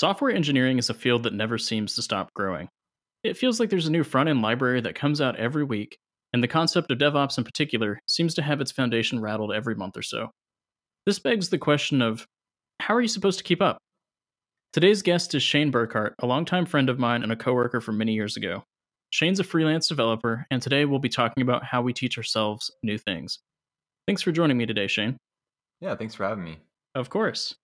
Software engineering is a field that never seems to stop growing. It feels like there's a new front end library that comes out every week, and the concept of DevOps in particular seems to have its foundation rattled every month or so. This begs the question of how are you supposed to keep up? Today's guest is Shane Burkhart, a longtime friend of mine and a coworker from many years ago. Shane's a freelance developer, and today we'll be talking about how we teach ourselves new things. Thanks for joining me today, Shane. Yeah, thanks for having me. Of course.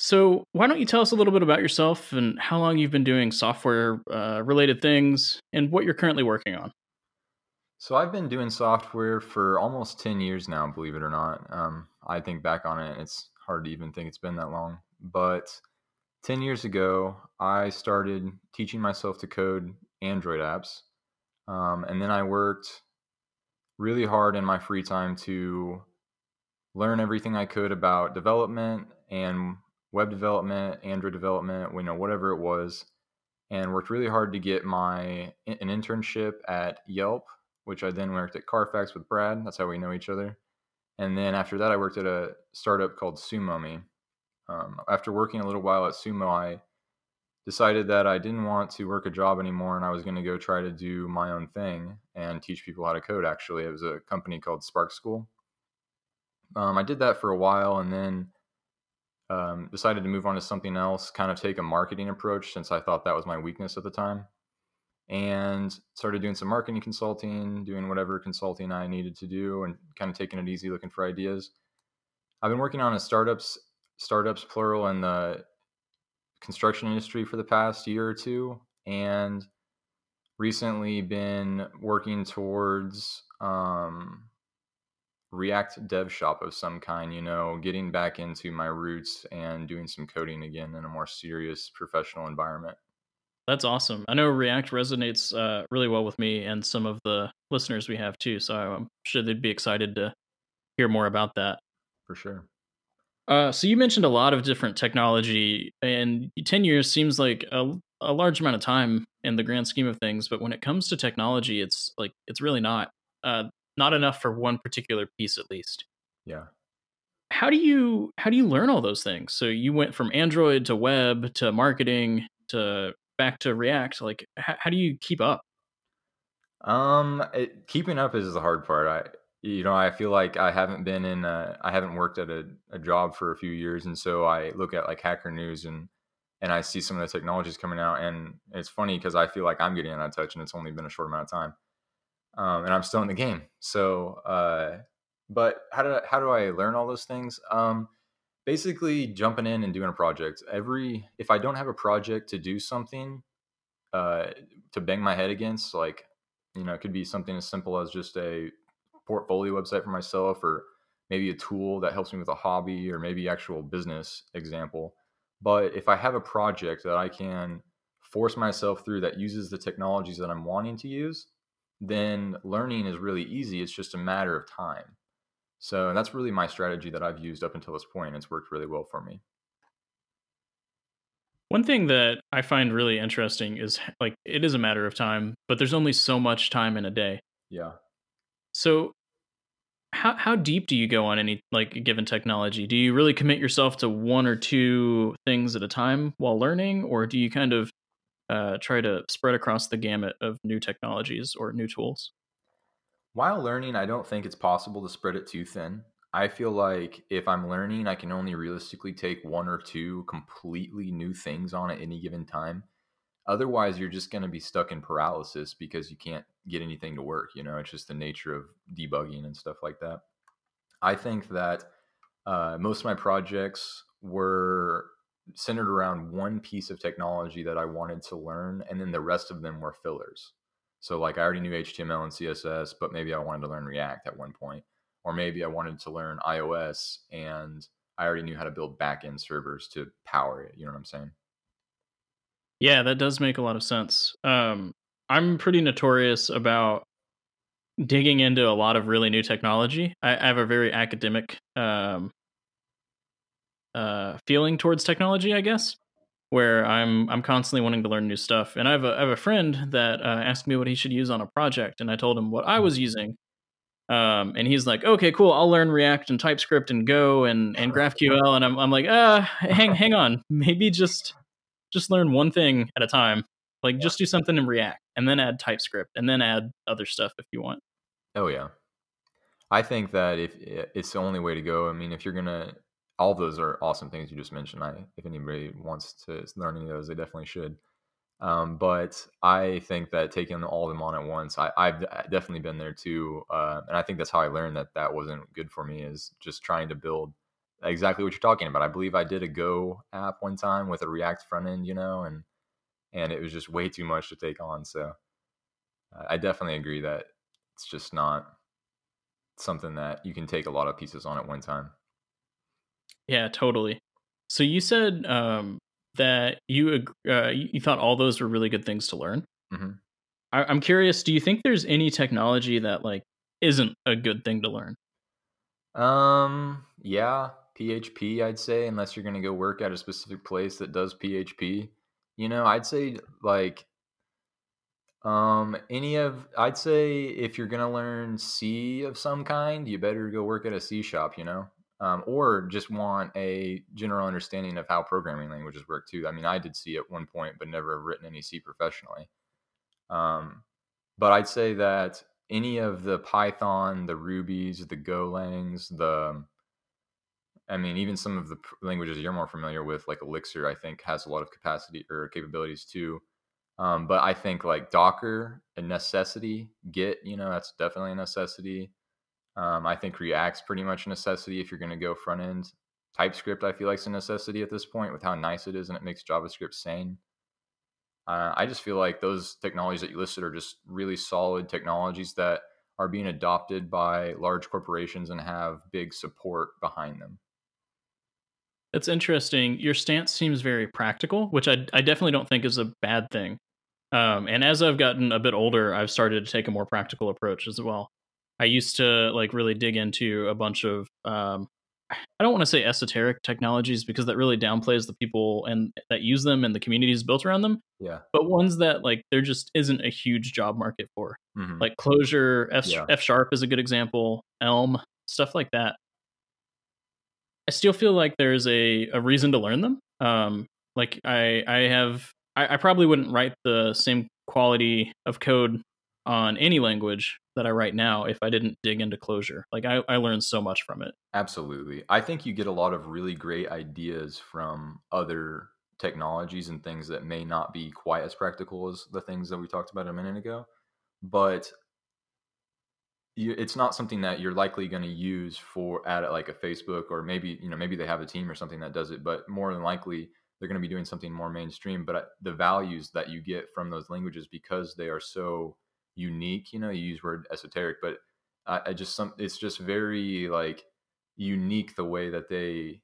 So, why don't you tell us a little bit about yourself and how long you've been doing software uh, related things and what you're currently working on? So, I've been doing software for almost 10 years now, believe it or not. Um, I think back on it, it's hard to even think it's been that long. But 10 years ago, I started teaching myself to code Android apps. Um, and then I worked really hard in my free time to learn everything I could about development and web development, Android development, you know, whatever it was, and worked really hard to get my an internship at Yelp, which I then worked at Carfax with Brad. That's how we know each other. And then after that, I worked at a startup called SumoMe. Um, after working a little while at Sumo, I decided that I didn't want to work a job anymore and I was going to go try to do my own thing and teach people how to code. Actually, it was a company called Spark School. Um, I did that for a while and then um, decided to move on to something else, kind of take a marketing approach since I thought that was my weakness at the time. And started doing some marketing consulting, doing whatever consulting I needed to do, and kind of taking it easy, looking for ideas. I've been working on a startups, startups plural, in the construction industry for the past year or two, and recently been working towards um, React dev shop of some kind, you know, getting back into my roots and doing some coding again in a more serious professional environment. That's awesome. I know React resonates uh, really well with me and some of the listeners we have too. So I'm sure they'd be excited to hear more about that. For sure. Uh, so you mentioned a lot of different technology, and 10 years seems like a, a large amount of time in the grand scheme of things. But when it comes to technology, it's like it's really not. Uh, not enough for one particular piece at least. Yeah. How do you how do you learn all those things? So you went from Android to web to marketing to back to React. Like how, how do you keep up? Um, it, keeping up is the hard part. I you know I feel like I haven't been in a, I haven't worked at a, a job for a few years, and so I look at like Hacker News and and I see some of the technologies coming out, and it's funny because I feel like I'm getting out of touch, and it's only been a short amount of time um, and I'm still in the game. So, uh, but how do how do I learn all those things? Um, basically, jumping in and doing a project. Every if I don't have a project to do something uh, to bang my head against, like you know, it could be something as simple as just a portfolio website for myself, or maybe a tool that helps me with a hobby, or maybe actual business example. But if I have a project that I can force myself through that uses the technologies that I'm wanting to use, then learning is really easy. It's just a matter of time. So that's really my strategy that I've used up until this point. It's worked really well for me. One thing that I find really interesting is like it is a matter of time, but there's only so much time in a day. Yeah. So how how deep do you go on any like given technology? Do you really commit yourself to one or two things at a time while learning or do you kind of uh, try to spread across the gamut of new technologies or new tools. While learning, I don't think it's possible to spread it too thin. I feel like if I'm learning, I can only realistically take one or two completely new things on at any given time. Otherwise, you're just going to be stuck in paralysis because you can't get anything to work. You know, it's just the nature of debugging and stuff like that. I think that uh, most of my projects were centered around one piece of technology that I wanted to learn, and then the rest of them were fillers. So, like, I already knew HTML and CSS, but maybe I wanted to learn React at one point, or maybe I wanted to learn iOS, and I already knew how to build backend servers to power it. You know what I'm saying? Yeah, that does make a lot of sense. Um, I'm pretty notorious about digging into a lot of really new technology. I, I have a very academic um, uh, feeling towards technology, I guess, where I'm I'm constantly wanting to learn new stuff. And I have a, I have a friend that uh, asked me what he should use on a project, and I told him what I was using. Um, and he's like, "Okay, cool. I'll learn React and TypeScript and Go and and GraphQL." And I'm I'm like, "Uh, hang hang on. Maybe just just learn one thing at a time. Like yeah. just do something in React and then add TypeScript and then add other stuff if you want. Oh yeah. I think that if it's the only way to go, I mean, if you're gonna, all of those are awesome things you just mentioned. I, if anybody wants to learn any of those, they definitely should. Um, but I think that taking all of them on at once, I, have definitely been there too, uh, and I think that's how I learned that that wasn't good for me. Is just trying to build exactly what you're talking about. I believe I did a Go app one time with a React front end, you know, and and it was just way too much to take on. So I definitely agree that it's just not something that you can take a lot of pieces on at one time. Yeah, totally. So you said um, that you uh, you thought all those were really good things to learn. Mm-hmm. I, I'm curious. Do you think there's any technology that like isn't a good thing to learn? Um. Yeah, PHP. I'd say unless you're going to go work at a specific place that does PHP. You know, I'd say like um any of I'd say if you're going to learn C of some kind, you better go work at a C shop, you know um, or just want a general understanding of how programming languages work too. I mean, I did C at one point, but never have written any C professionally. Um, but I'd say that any of the Python, the Rubies, the Golangs, the I mean, even some of the languages you're more familiar with, like Elixir, I think has a lot of capacity or capabilities too. Um, but I think like Docker, a necessity. Git, you know, that's definitely a necessity. Um, I think React's pretty much a necessity if you're going to go front end. TypeScript, I feel like, is a necessity at this point with how nice it is and it makes JavaScript sane. Uh, I just feel like those technologies that you listed are just really solid technologies that are being adopted by large corporations and have big support behind them. It's interesting. Your stance seems very practical, which I, I definitely don't think is a bad thing. Um, and as I've gotten a bit older, I've started to take a more practical approach as well. I used to like really dig into a bunch of um, I don't want to say esoteric technologies because that really downplays the people and that use them and the communities built around them. Yeah. But ones that like there just isn't a huge job market for. Mm-hmm. Like Clojure, F, yeah. F sharp is a good example, Elm, stuff like that. I still feel like there's a, a reason to learn them. Um, like I I have I, I probably wouldn't write the same quality of code on any language that I write now if I didn't dig into Clojure. Like I, I learned so much from it. Absolutely. I think you get a lot of really great ideas from other technologies and things that may not be quite as practical as the things that we talked about a minute ago. But it's not something that you're likely going to use for at like a Facebook or maybe you know maybe they have a team or something that does it, but more than likely they're going to be doing something more mainstream. But uh, the values that you get from those languages because they are so unique. You know, you use word esoteric, but I, I just some it's just very like unique the way that they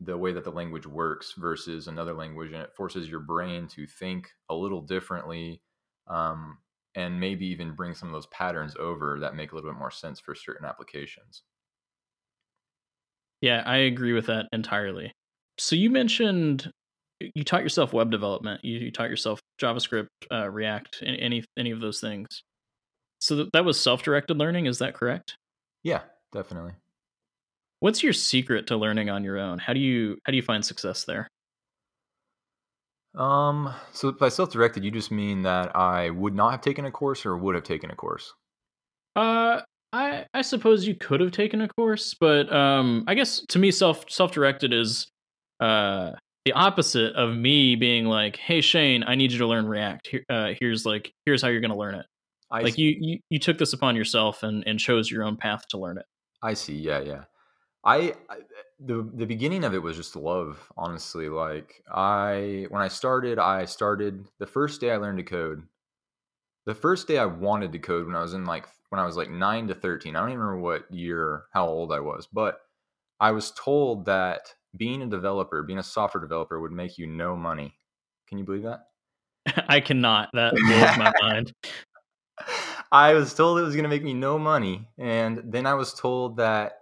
the way that the language works versus another language and it forces your brain to think a little differently um, and maybe even bring some of those patterns over that make a little bit more sense for certain applications yeah i agree with that entirely so you mentioned you taught yourself web development. You, you taught yourself JavaScript, uh, React, any any of those things. So th- that was self-directed learning. Is that correct? Yeah, definitely. What's your secret to learning on your own? How do you how do you find success there? Um, so by self-directed, you just mean that I would not have taken a course or would have taken a course? Uh, I I suppose you could have taken a course, but um, I guess to me self self-directed is uh the opposite of me being like, "Hey Shane, I need you to learn React. Here, uh, here's like here's how you're going to learn it." I like you, you you took this upon yourself and and chose your own path to learn it. I see. Yeah, yeah. I, I the the beginning of it was just love, honestly. Like I when I started, I started the first day I learned to code. The first day I wanted to code when I was in like when I was like 9 to 13. I don't even remember what year how old I was, but I was told that being a developer, being a software developer would make you no money. Can you believe that? I cannot. That blows my mind. I was told it was going to make me no money. And then I was told that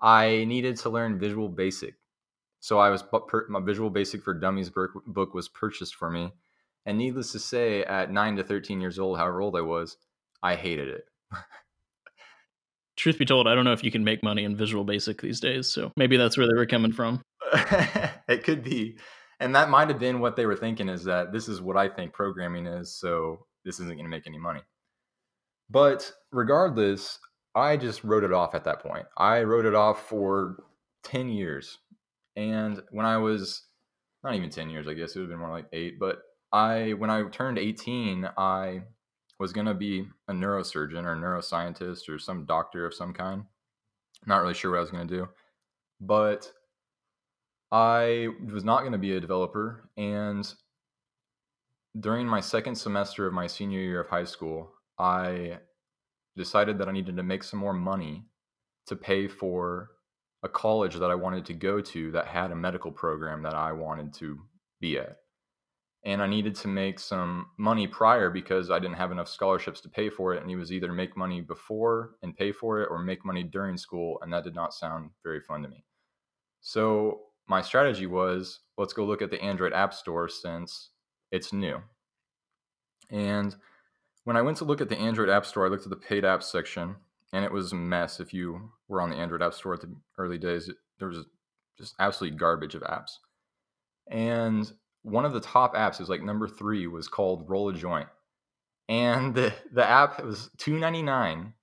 I needed to learn Visual Basic. So I was my Visual Basic for Dummies book was purchased for me. And needless to say, at 9 to 13 years old, however old I was, I hated it. Truth be told, I don't know if you can make money in Visual Basic these days. So maybe that's where they were coming from. it could be. and that might have been what they were thinking is that this is what I think programming is, so this isn't going to make any money. But regardless, I just wrote it off at that point. I wrote it off for 10 years. And when I was not even 10 years, I guess it would have been more like eight, but I, when I turned 18, I was going to be a neurosurgeon or a neuroscientist or some doctor of some kind. Not really sure what I was going to do, but I was not going to be a developer. And during my second semester of my senior year of high school, I decided that I needed to make some more money to pay for a college that I wanted to go to that had a medical program that I wanted to be at. And I needed to make some money prior because I didn't have enough scholarships to pay for it. And it was either make money before and pay for it or make money during school. And that did not sound very fun to me. So my strategy was let's go look at the Android App Store since it's new. And when I went to look at the Android App Store, I looked at the paid apps section and it was a mess. If you were on the Android App Store at the early days, it, there was just absolute garbage of apps. And one of the top apps is like number three was called Roll a Joint, and the the app was two ninety nine,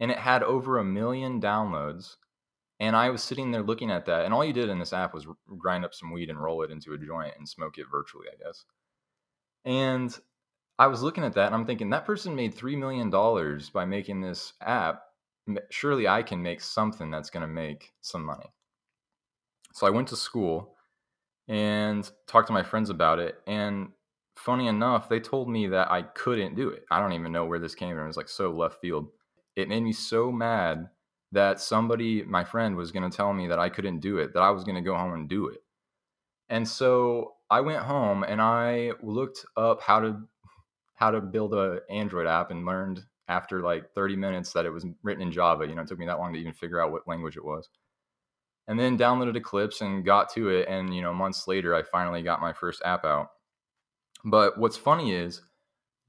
and it had over a million downloads. And I was sitting there looking at that, and all you did in this app was grind up some weed and roll it into a joint and smoke it virtually, I guess. And I was looking at that, and I'm thinking that person made three million dollars by making this app surely I can make something that's going to make some money. So I went to school and talked to my friends about it. And funny enough, they told me that I couldn't do it. I don't even know where this came from. It was like so left field. It made me so mad that somebody, my friend, was going to tell me that I couldn't do it, that I was going to go home and do it. And so I went home and I looked up how to how to build a Android app and learned after like 30 minutes that it was written in Java. You know, it took me that long to even figure out what language it was. And then downloaded Eclipse and got to it. And, you know, months later, I finally got my first app out. But what's funny is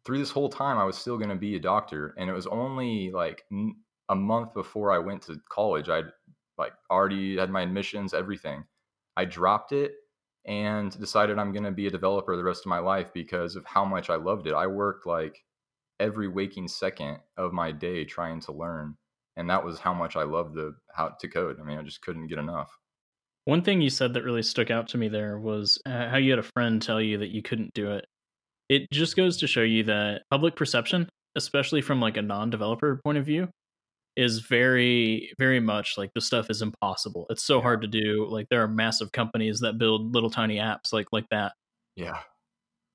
through this whole time, I was still going to be a doctor. And it was only like a month before I went to college. I'd like already had my admissions, everything. I dropped it and decided I'm going to be a developer the rest of my life because of how much I loved it. I worked like every waking second of my day trying to learn and that was how much i loved the how to code i mean i just couldn't get enough one thing you said that really stuck out to me there was uh, how you had a friend tell you that you couldn't do it it just goes to show you that public perception especially from like a non-developer point of view is very very much like the stuff is impossible it's so hard to do like there are massive companies that build little tiny apps like like that yeah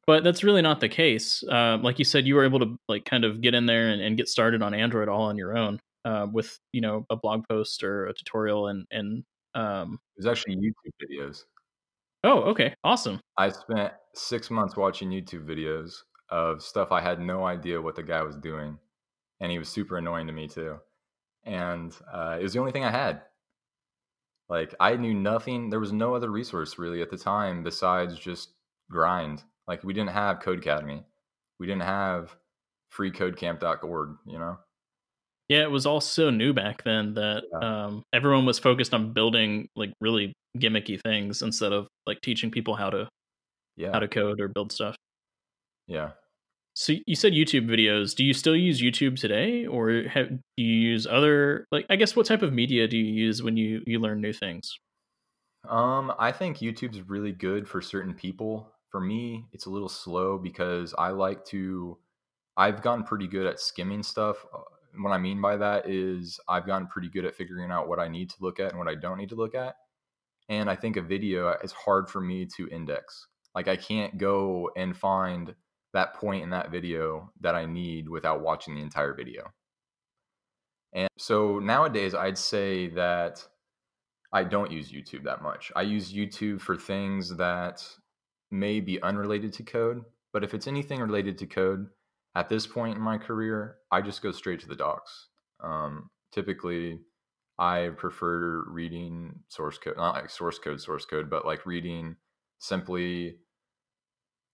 but that's really not the case. Uh, like you said, you were able to like kind of get in there and, and get started on Android all on your own uh, with you know a blog post or a tutorial and and um, it was actually YouTube videos. Oh, okay, awesome. I spent six months watching YouTube videos of stuff I had no idea what the guy was doing, and he was super annoying to me too. And uh, it was the only thing I had. Like I knew nothing. There was no other resource really at the time besides just grind like we didn't have Codecademy. We didn't have freecodecamp.org, you know? Yeah, it was all so new back then that yeah. um, everyone was focused on building like really gimmicky things instead of like teaching people how to yeah. how to code or build stuff. Yeah. So you said YouTube videos. Do you still use YouTube today, or have, do you use other like? I guess what type of media do you use when you you learn new things? Um, I think YouTube's really good for certain people for me, it's a little slow because I like to. I've gotten pretty good at skimming stuff. Uh, what I mean by that is I've gotten pretty good at figuring out what I need to look at and what I don't need to look at. And I think a video is hard for me to index. Like I can't go and find that point in that video that I need without watching the entire video. And so nowadays, I'd say that I don't use YouTube that much. I use YouTube for things that may be unrelated to code, but if it's anything related to code, at this point in my career, I just go straight to the docs. Um, typically, I prefer reading source code, not like source code, source code, but like reading simply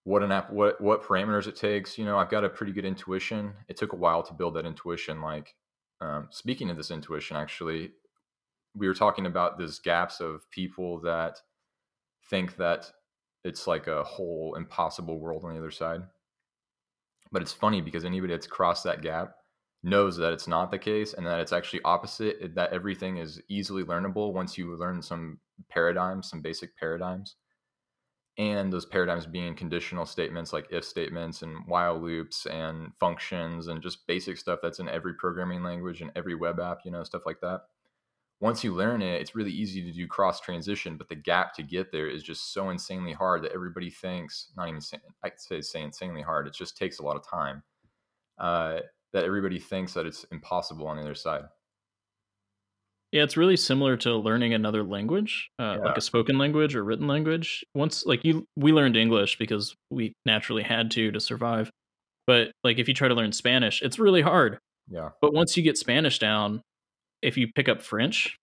what an app, what what parameters it takes. You know, I've got a pretty good intuition. It took a while to build that intuition. Like um, speaking of this intuition, actually, we were talking about these gaps of people that think that it's like a whole impossible world on the other side. But it's funny because anybody that's crossed that gap knows that it's not the case and that it's actually opposite that everything is easily learnable once you learn some paradigms some basic paradigms and those paradigms being conditional statements like if statements and while loops and functions and just basic stuff that's in every programming language and every web app you know stuff like that once you learn it it's really easy to do cross transition but the gap to get there is just so insanely hard that everybody thinks not even i say say insanely hard it just takes a lot of time uh, that everybody thinks that it's impossible on the other side. Yeah, it's really similar to learning another language, uh, yeah. like a spoken language or written language. Once, like you, we learned English because we naturally had to to survive. But like, if you try to learn Spanish, it's really hard. Yeah. But once you get Spanish down, if you pick up French,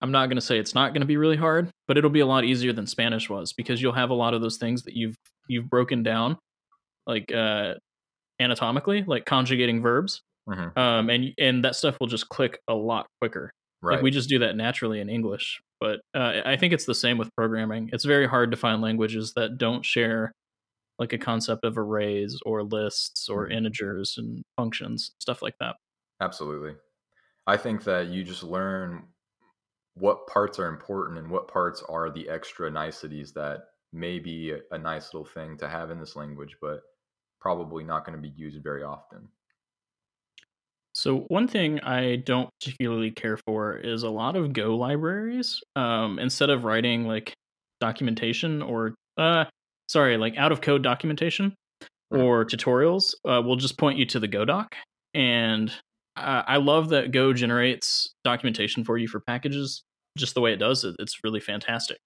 I'm not going to say it's not going to be really hard, but it'll be a lot easier than Spanish was because you'll have a lot of those things that you've you've broken down, like uh, anatomically, like conjugating verbs. Mm-hmm. Um, and and that stuff will just click a lot quicker. Right. Like we just do that naturally in English, but uh, I think it's the same with programming. It's very hard to find languages that don't share like a concept of arrays or lists or mm-hmm. integers and functions, stuff like that. Absolutely. I think that you just learn what parts are important and what parts are the extra niceties that may be a, a nice little thing to have in this language, but probably not going to be used very often. So one thing I don't particularly care for is a lot of Go libraries. Um, instead of writing like documentation or uh, sorry, like out of code documentation or tutorials, uh, we'll just point you to the Go doc. And uh, I love that Go generates documentation for you for packages just the way it does. It, it's really fantastic.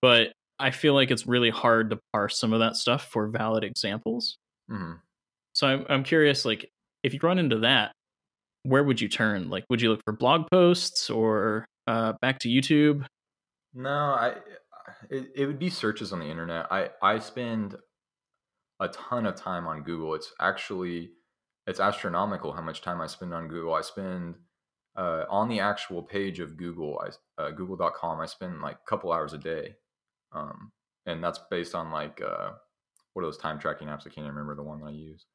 But I feel like it's really hard to parse some of that stuff for valid examples. Mm-hmm. So I'm I'm curious, like if you run into that, where would you turn? Like, would you look for blog posts or uh, back to YouTube? No, I it, it would be searches on the internet. I I spend a ton of time on Google. It's actually it's astronomical how much time I spend on Google. I spend uh, on the actual page of Google, I, uh, Google.com. I spend like a couple hours a day, um, and that's based on like uh, what are those time tracking apps? I can't remember the one that I use,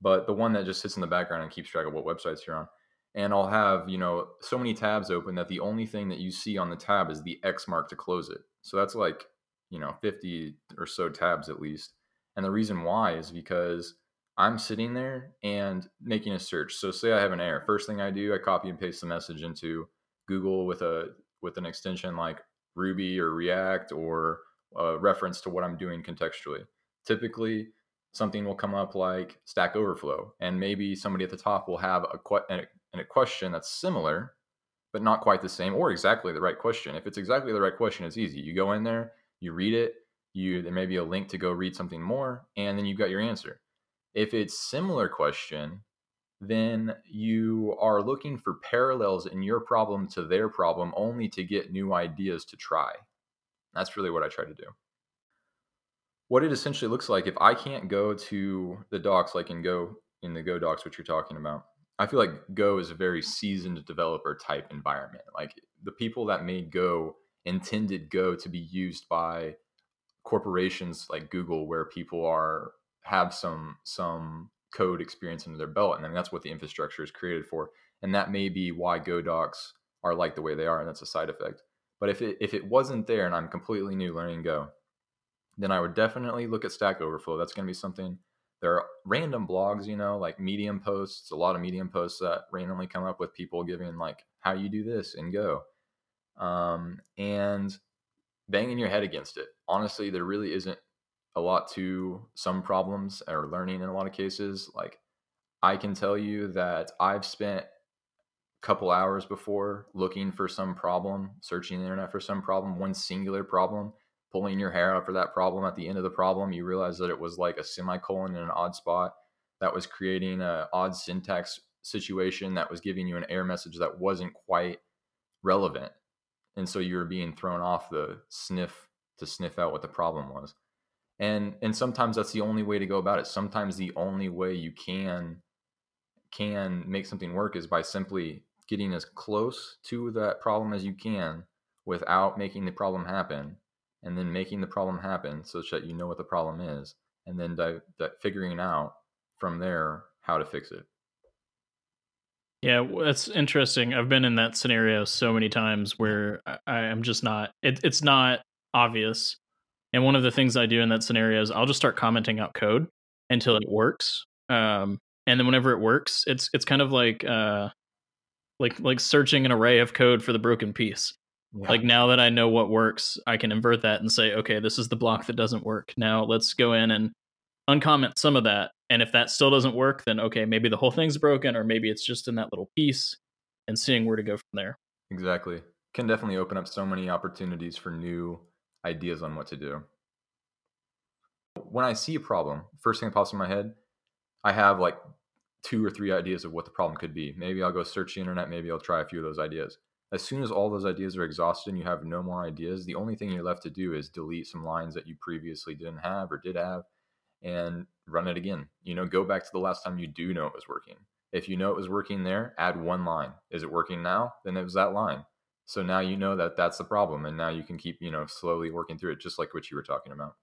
but the one that just sits in the background and keeps track of what websites you're on. And I'll have you know so many tabs open that the only thing that you see on the tab is the X mark to close it. So that's like you know 50 or so tabs at least. And the reason why is because I'm sitting there and making a search. So say I have an error. First thing I do, I copy and paste the message into Google with a with an extension like Ruby or React or a reference to what I'm doing contextually typically something will come up like Stack Overflow, and maybe somebody at the top will have a, que- a question that's similar, but not quite the same or exactly the right question. If it's exactly the right question, it's easy. You go in there, you read it, you there may be a link to go read something more, and then you've got your answer. If it's similar question, then you are looking for parallels in your problem to their problem only to get new ideas to try. That's really what I try to do what it essentially looks like if I can't go to the docs like in Go in the Go docs, which you're talking about. I feel like Go is a very seasoned developer type environment. Like the people that made Go intended Go to be used by corporations like Google, where people are have some some code experience under their belt, and I mean that's what the infrastructure is created for. And that may be why Go docs are like the way they are, and that's a side effect. But if it if it wasn't there, and I'm completely new learning Go, then I would definitely look at Stack Overflow. That's going to be something. There are random blogs, you know, like Medium posts, a lot of Medium posts that randomly come up with people giving like how you do this and Go, um, and banging your head against it. Honestly, there really isn't a lot to some problems or learning in a lot of cases. Like I can tell you that I've spent a couple hours before looking for some problem, searching the internet for some problem, one singular problem pulling your hair out for that problem at the end of the problem you realize that it was like a semicolon in an odd spot that was creating a odd syntax situation that was giving you an error message that wasn't quite relevant. And so you were being thrown off the sniff to sniff out what the problem was. And and sometimes that's the only way to go about it. Sometimes the only way you can can make something work is by simply getting as close to that problem as you can without making the problem happen and then making the problem happen such that you know what the problem is, and then di- di- figuring out from there how to fix it. Yeah, that's interesting. I've been in that scenario so many times where I, am just not. It, it's not obvious. And one of the things I do in that scenario is I'll just start commenting out code until it works. Um, and then whenever it works, it's it's kind of like uh, like like searching an array of code for the broken piece. Yeah. Like now that I know what works, I can invert that and say, okay, this is the block that doesn't work. Now let's go in and uncomment some of that. And if that still doesn't work, then okay, maybe the whole thing's broken, or maybe it's just in that little piece and seeing where to go from there. Exactly. Can definitely open up so many opportunities for new ideas on what to do. When I see a problem, first thing that pops in my head, I have like two or three ideas of what the problem could be. Maybe I'll go search the internet, maybe I'll try a few of those ideas. As soon as all those ideas are exhausted and you have no more ideas, the only thing you're left to do is delete some lines that you previously didn't have or did have and run it again. You know, go back to the last time you do know it was working. If you know it was working there, add one line. Is it working now? Then it was that line. So now you know that that's the problem, and now you can keep you know slowly working through it, just like what you were talking about.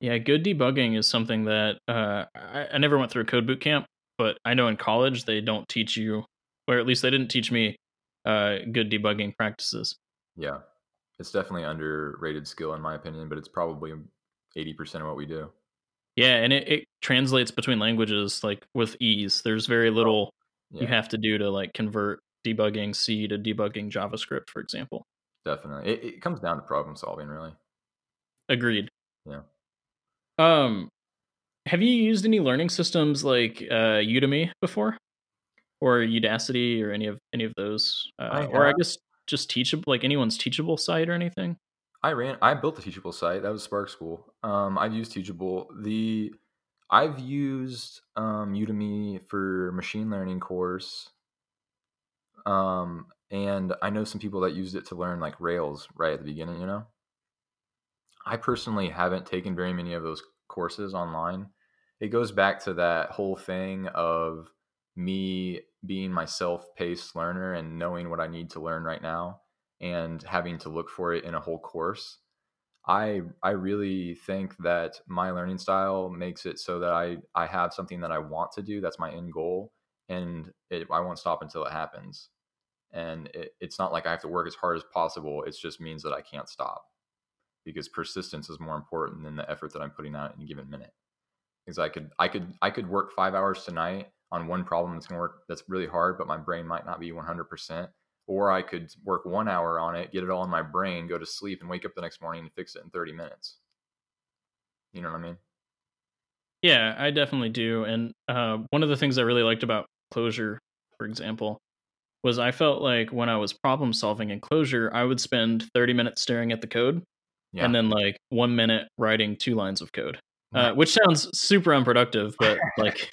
Yeah, good debugging is something that uh, I, I never went through a code boot camp, but I know in college they don't teach you, or at least they didn't teach me, uh, good debugging practices. Yeah, it's definitely underrated skill in my opinion, but it's probably eighty percent of what we do. Yeah, and it, it translates between languages like with ease. There's very little yeah. you have to do to like convert debugging C to debugging JavaScript, for example. Definitely. It, it comes down to problem solving, really. Agreed. Yeah. Um, have you used any learning systems like uh, Udemy before, or Udacity, or any of any of those, uh, I or I guess just teachable, like anyone's teachable site or anything? I ran. I built a Teachable site. That was Spark School. Um, I've used Teachable. The I've used um, Udemy for machine learning course. Um, and I know some people that used it to learn like Rails right at the beginning. You know, I personally haven't taken very many of those courses online. It goes back to that whole thing of me being my self-paced learner and knowing what I need to learn right now and having to look for it in a whole course. I I really think that my learning style makes it so that I I have something that I want to do. That's my end goal, and it, I won't stop until it happens. And it, it's not like I have to work as hard as possible. It just means that I can't stop because persistence is more important than the effort that I'm putting out in a given minute. Because I could I could I could work five hours tonight on one problem that's gonna work that's really hard, but my brain might not be 100 percent or I could work one hour on it, get it all in my brain, go to sleep, and wake up the next morning and fix it in 30 minutes. You know what I mean? Yeah, I definitely do. And uh, one of the things I really liked about Clojure, for example, was I felt like when I was problem solving in Clojure, I would spend 30 minutes staring at the code yeah. and then like one minute writing two lines of code, uh, which sounds super unproductive, but like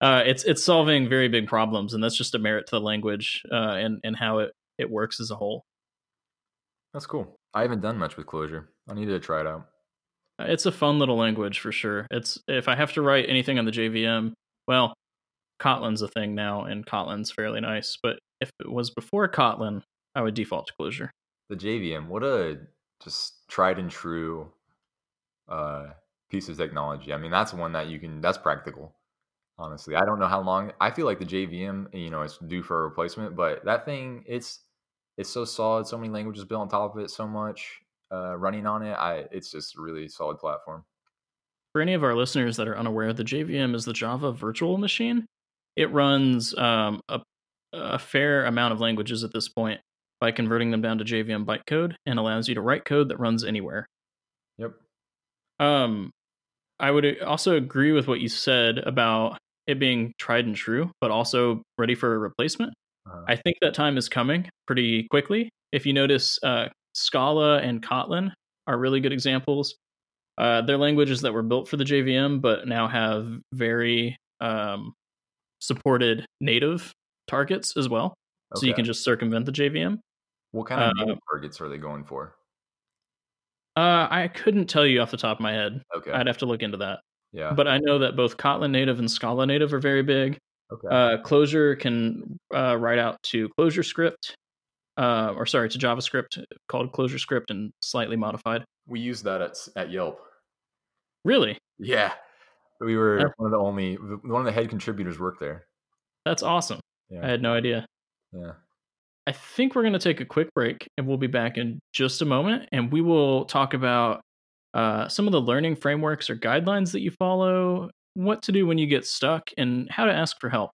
uh, it's it's solving very big problems, and that's just a merit to the language uh, and and how it it works as a whole. That's cool. I haven't done much with Clojure. I need to try it out. Uh, it's a fun little language for sure. It's if I have to write anything on the JVM, well, Kotlin's a thing now, and Kotlin's fairly nice. But if it was before Kotlin, I would default to Clojure. The JVM, what a just tried and true uh, piece of technology. I mean, that's one that you can. That's practical honestly. I don't know how long. I feel like the JVM, you know, it's due for a replacement, but that thing, it's it's so solid. So many languages built on top of it. So much uh, running on it. I it's just a really solid platform. For any of our listeners that are unaware, the JVM is the Java Virtual Machine. It runs um, a, a fair amount of languages at this point by converting them down to JVM bytecode and allows you to write code that runs anywhere. Yep. Um, I would also agree with what you said about it being tried and true, but also ready for a replacement. Uh-huh. I think that time is coming pretty quickly. If you notice, uh, Scala and Kotlin are really good examples. Uh, they're languages that were built for the JVM, but now have very um, supported native targets as well. Okay. So you can just circumvent the JVM. What kind of uh, targets are they going for? Uh, I couldn't tell you off the top of my head. Okay, I'd have to look into that. Yeah. But I know that both Kotlin native and Scala native are very big. Okay. Uh, Clojure can uh, write out to ClojureScript. uh, or sorry, to JavaScript called ClojureScript and slightly modified. We use that at at Yelp. Really? Yeah, we were one of the only one of the head contributors worked there. That's awesome. Yeah. I had no idea. Yeah. I think we're going to take a quick break and we'll be back in just a moment and we will talk about uh, some of the learning frameworks or guidelines that you follow, what to do when you get stuck, and how to ask for help.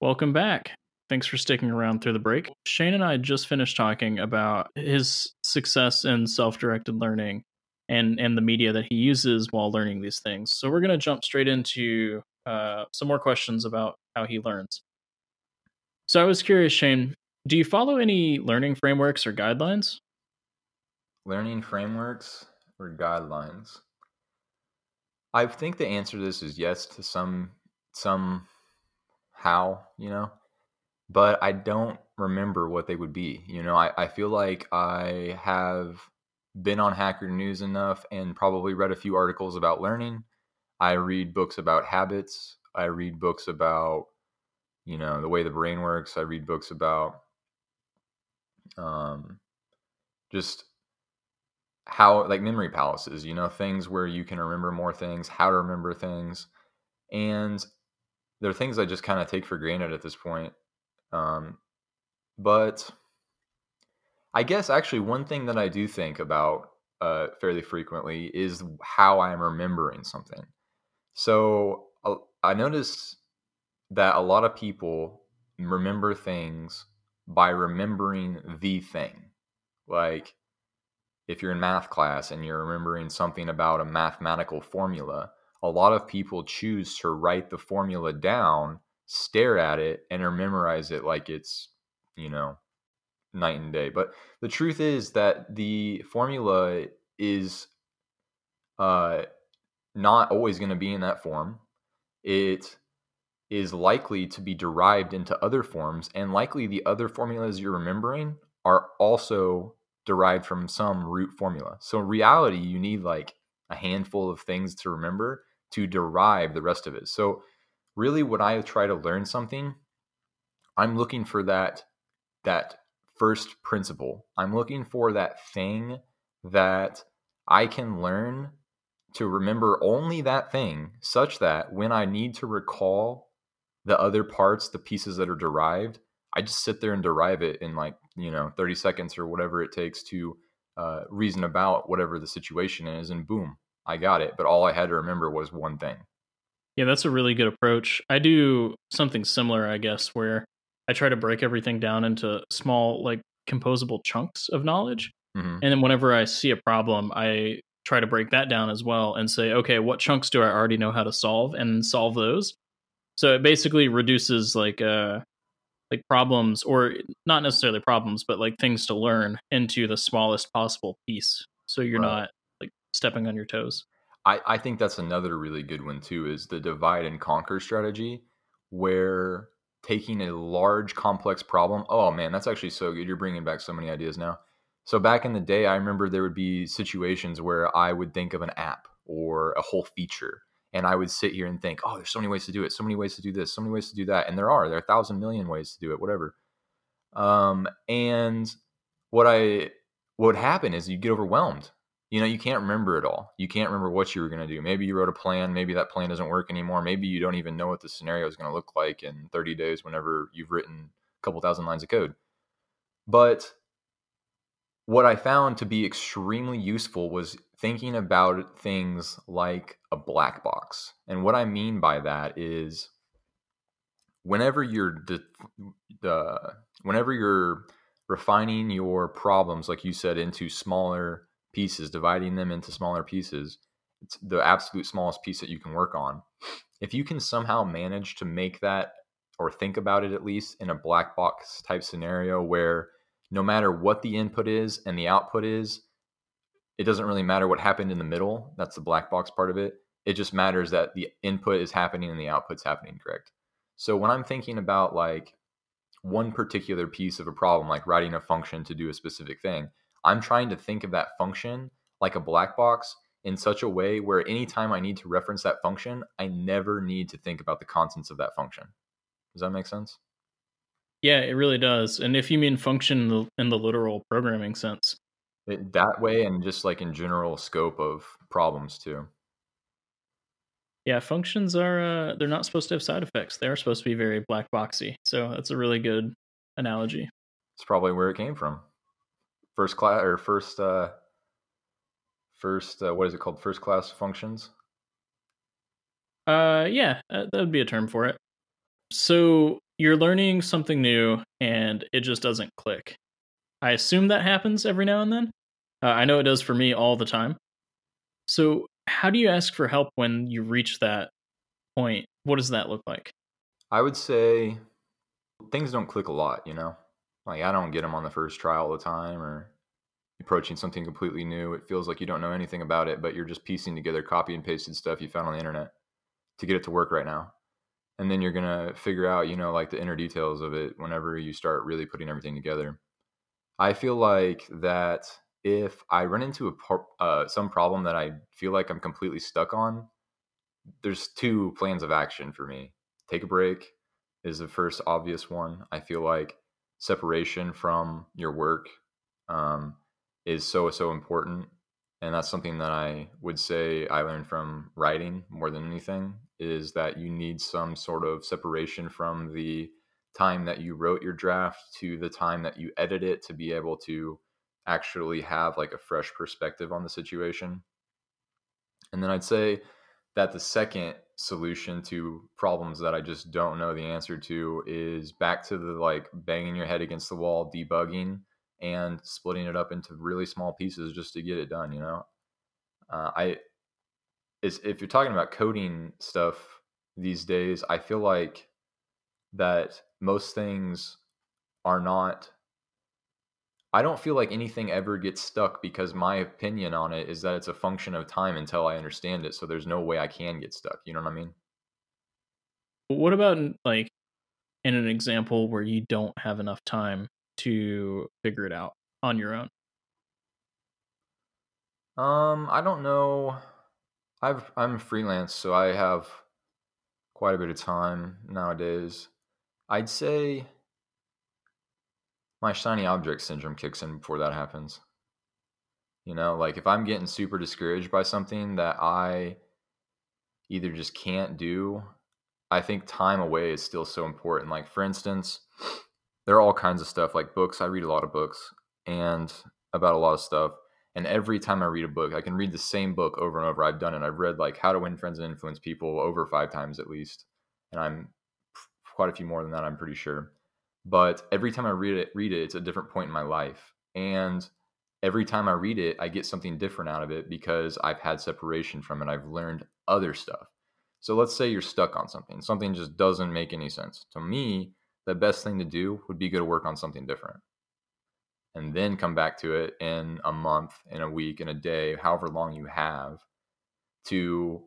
Welcome back. Thanks for sticking around through the break. Shane and I just finished talking about his success in self directed learning and and the media that he uses while learning these things. So we're going to jump straight into uh, some more questions about how he learns. So I was curious, Shane, do you follow any learning frameworks or guidelines? Learning frameworks or guidelines? I think the answer to this is yes to some some how, you know, but I don't remember what they would be. You know, I, I feel like I have been on Hacker News enough and probably read a few articles about learning. I read books about habits. I read books about, you know, the way the brain works. I read books about um, just how, like memory palaces, you know, things where you can remember more things, how to remember things. And there are things I just kind of take for granted at this point. Um, but I guess actually one thing that I do think about uh, fairly frequently is how I'm remembering something. So uh, I noticed that a lot of people remember things by remembering the thing. Like if you're in math class and you're remembering something about a mathematical formula, a lot of people choose to write the formula down, stare at it, and memorize it like it's, you know, night and day. But the truth is that the formula is uh, not always going to be in that form. It is likely to be derived into other forms, and likely the other formulas you're remembering are also derived from some root formula. So, in reality, you need like a handful of things to remember to derive the rest of it. So, really, when I try to learn something, I'm looking for that that first principle. I'm looking for that thing that I can learn to remember only that thing, such that when I need to recall the other parts, the pieces that are derived, I just sit there and derive it in like, you know, 30 seconds or whatever it takes to uh, reason about whatever the situation is, and boom, I got it. But all I had to remember was one thing. Yeah, that's a really good approach. I do something similar, I guess, where I try to break everything down into small, like composable chunks of knowledge. Mm-hmm. And then whenever I see a problem, I try to break that down as well and say, okay, what chunks do I already know how to solve and solve those? So it basically reduces like uh like problems or not necessarily problems, but like things to learn into the smallest possible piece. So you're right. not like stepping on your toes. I, I think that's another really good one too, is the divide and conquer strategy where taking a large complex problem oh man that's actually so good you're bringing back so many ideas now so back in the day i remember there would be situations where i would think of an app or a whole feature and i would sit here and think oh there's so many ways to do it so many ways to do this so many ways to do that and there are there are a thousand million ways to do it whatever. Um, and what i what would happen is you get overwhelmed. You know you can't remember it all. You can't remember what you were going to do. Maybe you wrote a plan maybe that plan doesn't work anymore maybe you don't even know what the scenario is going to look like in 30 days whenever you've written a couple thousand lines of code. But what i found to be extremely useful was thinking about things like a black box and what i mean by that is whenever you're the, the whenever you're refining your problems like you said into smaller pieces, dividing them into smaller pieces, it's the absolute smallest piece that you can work on. If you can somehow manage to make that or think about it at least in a black box type scenario where no matter what the input is and the output is, it doesn't really matter what happened in the middle. That's the black box part of it. It just matters that the input is happening and the output's happening correct. So when I'm thinking about like one particular piece of a problem, like writing a function to do a specific thing, I'm trying to think of that function like a black box in such a way where anytime I need to reference that function, I never need to think about the contents of that function. Does that make sense? Yeah, it really does. And if you mean function in the, in the literal programming sense, it, that way and just like in general scope of problems too. Yeah, functions are uh, they're not supposed to have side effects. They are supposed to be very black boxy. So that's a really good analogy. It's probably where it came from. First class or first uh first uh, what is it called? First class functions. Uh, yeah, uh, that would be a term for it. So you're learning something new and it just doesn't click. I assume that happens every now and then. Uh, I know it does for me all the time. So, how do you ask for help when you reach that point? What does that look like? I would say things don't click a lot, you know? Like, I don't get them on the first try all the time or approaching something completely new. It feels like you don't know anything about it, but you're just piecing together copy and pasted stuff you found on the internet to get it to work right now. And then you're going to figure out, you know, like the inner details of it whenever you start really putting everything together. I feel like that if I run into a uh, some problem that I feel like I'm completely stuck on, there's two plans of action for me. Take a break is the first obvious one. I feel like separation from your work um, is so so important and that's something that i would say i learned from writing more than anything is that you need some sort of separation from the time that you wrote your draft to the time that you edit it to be able to actually have like a fresh perspective on the situation. And then i'd say that the second solution to problems that i just don't know the answer to is back to the like banging your head against the wall debugging and splitting it up into really small pieces just to get it done. You know, uh, I is if you're talking about coding stuff these days, I feel like that most things are not. I don't feel like anything ever gets stuck because my opinion on it is that it's a function of time until I understand it. So there's no way I can get stuck. You know what I mean? What about like in an example where you don't have enough time to figure it out on your own? Um, I don't know. I've I'm freelance, so I have quite a bit of time nowadays. I'd say my shiny object syndrome kicks in before that happens. You know, like if I'm getting super discouraged by something that I either just can't do, I think time away is still so important. Like for instance, there are all kinds of stuff like books. I read a lot of books and about a lot of stuff. And every time I read a book, I can read the same book over and over. I've done it. I've read like How to Win Friends and Influence People over five times at least. And I'm quite a few more than that, I'm pretty sure. But every time I read it, read it, it's a different point in my life. And every time I read it, I get something different out of it because I've had separation from it. I've learned other stuff. So let's say you're stuck on something. Something just doesn't make any sense. To me, the best thing to do would be go to work on something different and then come back to it in a month, in a week, in a day, however long you have to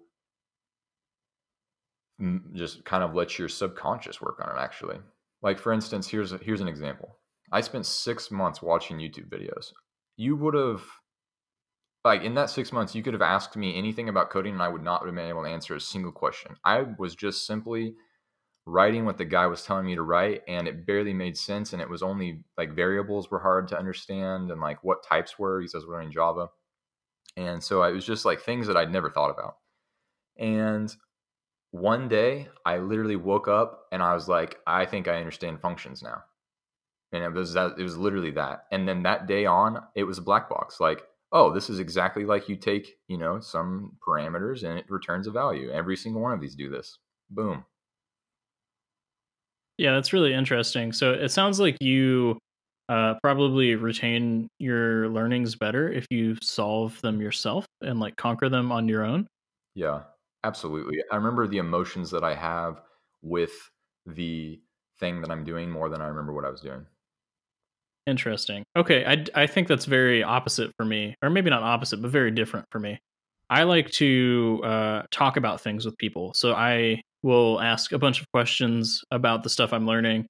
just kind of let your subconscious work on it actually. Like for instance, here's here's an example. I spent 6 months watching YouTube videos. You would have like in that 6 months you could have asked me anything about coding and I would not have been able to answer a single question. I was just simply writing what the guy was telling me to write and it barely made sense and it was only like variables were hard to understand and like what types were he says we're in java. And so it was just like things that i'd never thought about. And one day i literally woke up and i was like i think i understand functions now. And it was that it was literally that. And then that day on it was a black box like oh this is exactly like you take you know some parameters and it returns a value. Every single one of these do this. Boom yeah, that's really interesting. So it sounds like you uh, probably retain your learnings better if you solve them yourself and like conquer them on your own. Yeah, absolutely. I remember the emotions that I have with the thing that I'm doing more than I remember what I was doing. Interesting. Okay, I I think that's very opposite for me, or maybe not opposite, but very different for me. I like to uh, talk about things with people. So I will ask a bunch of questions about the stuff I'm learning.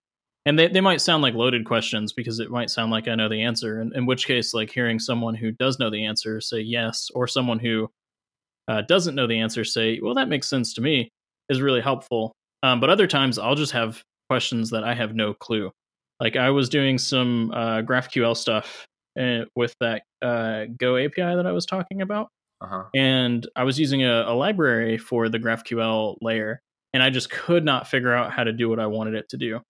And they, they might sound like loaded questions because it might sound like I know the answer. And in which case, like hearing someone who does know the answer say yes, or someone who uh, doesn't know the answer say, "Well, that makes sense to me," is really helpful. Um, but other times, I'll just have questions that I have no clue. Like I was doing some uh, GraphQL stuff uh, with that uh, Go API that I was talking about, Uh-huh. and I was using a, a library for the GraphQL layer, and I just could not figure out how to do what I wanted it to do.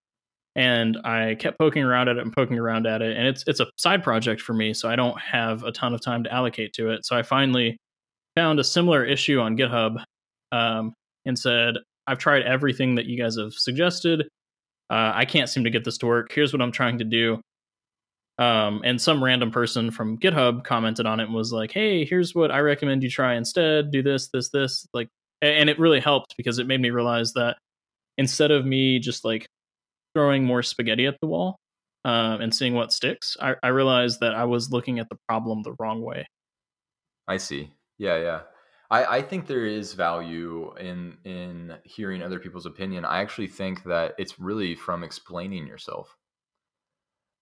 And I kept poking around at it and poking around at it, and it's it's a side project for me, so I don't have a ton of time to allocate to it. So I finally found a similar issue on GitHub um, and said, "I've tried everything that you guys have suggested. Uh, I can't seem to get this to work. Here's what I'm trying to do." Um, and some random person from GitHub commented on it and was like, "Hey, here's what I recommend you try instead. Do this, this, this." Like, and it really helped because it made me realize that instead of me just like throwing more spaghetti at the wall uh, and seeing what sticks, I, I realized that I was looking at the problem the wrong way. I see. Yeah, yeah. I, I think there is value in in hearing other people's opinion. I actually think that it's really from explaining yourself.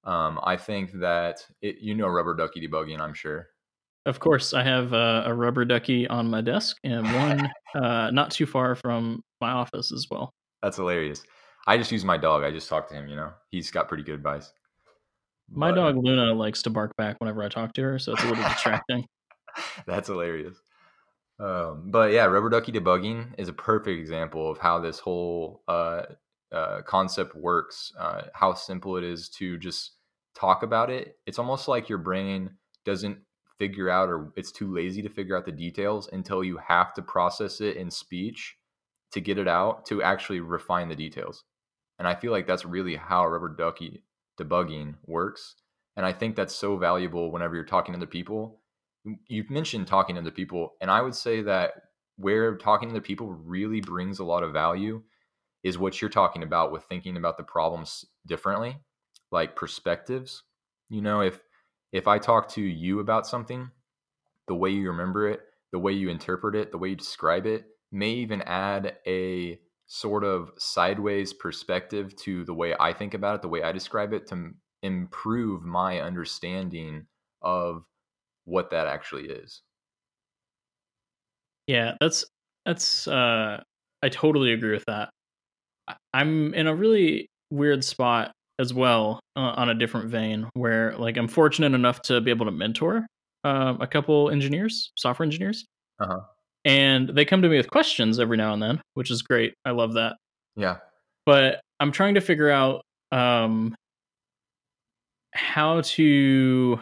Um, I think that it, you know rubber ducky debugging. I'm sure. Of course, I have uh, a rubber ducky on my desk and one uh, not too far from my office as well. That's hilarious. I just use my dog. I just talk to him. You know, he's got pretty good advice. My But- dog Luna likes to bark back whenever I talk to her, so it's a little distracting. That's hilarious. Um, but yeah, rubber ducky debugging is a perfect example of how this whole uh, uh, concept works. Uh, how simple it is to just talk about it. It's almost like your brain doesn't figure out, or it's too lazy to figure out the details until you have to process it in speech to get it out to actually refine the details. And I feel like that's really how rubber ducky debugging works. And I think that's so valuable whenever you're talking to other people you've mentioned talking to other people and i would say that where talking to other people really brings a lot of value is what you're talking about with thinking about the problems differently like perspectives you know if if i talk to you about something the way you remember it the way you interpret it the way you describe it may even add a sort of sideways perspective to the way i think about it the way i describe it to improve my understanding of what that actually is. Yeah, that's that's uh I totally agree with that. I'm in a really weird spot as well uh, on a different vein where like I'm fortunate enough to be able to mentor um, a couple engineers, software engineers. Uh-huh. And they come to me with questions every now and then, which is great. I love that. Yeah. But I'm trying to figure out um how to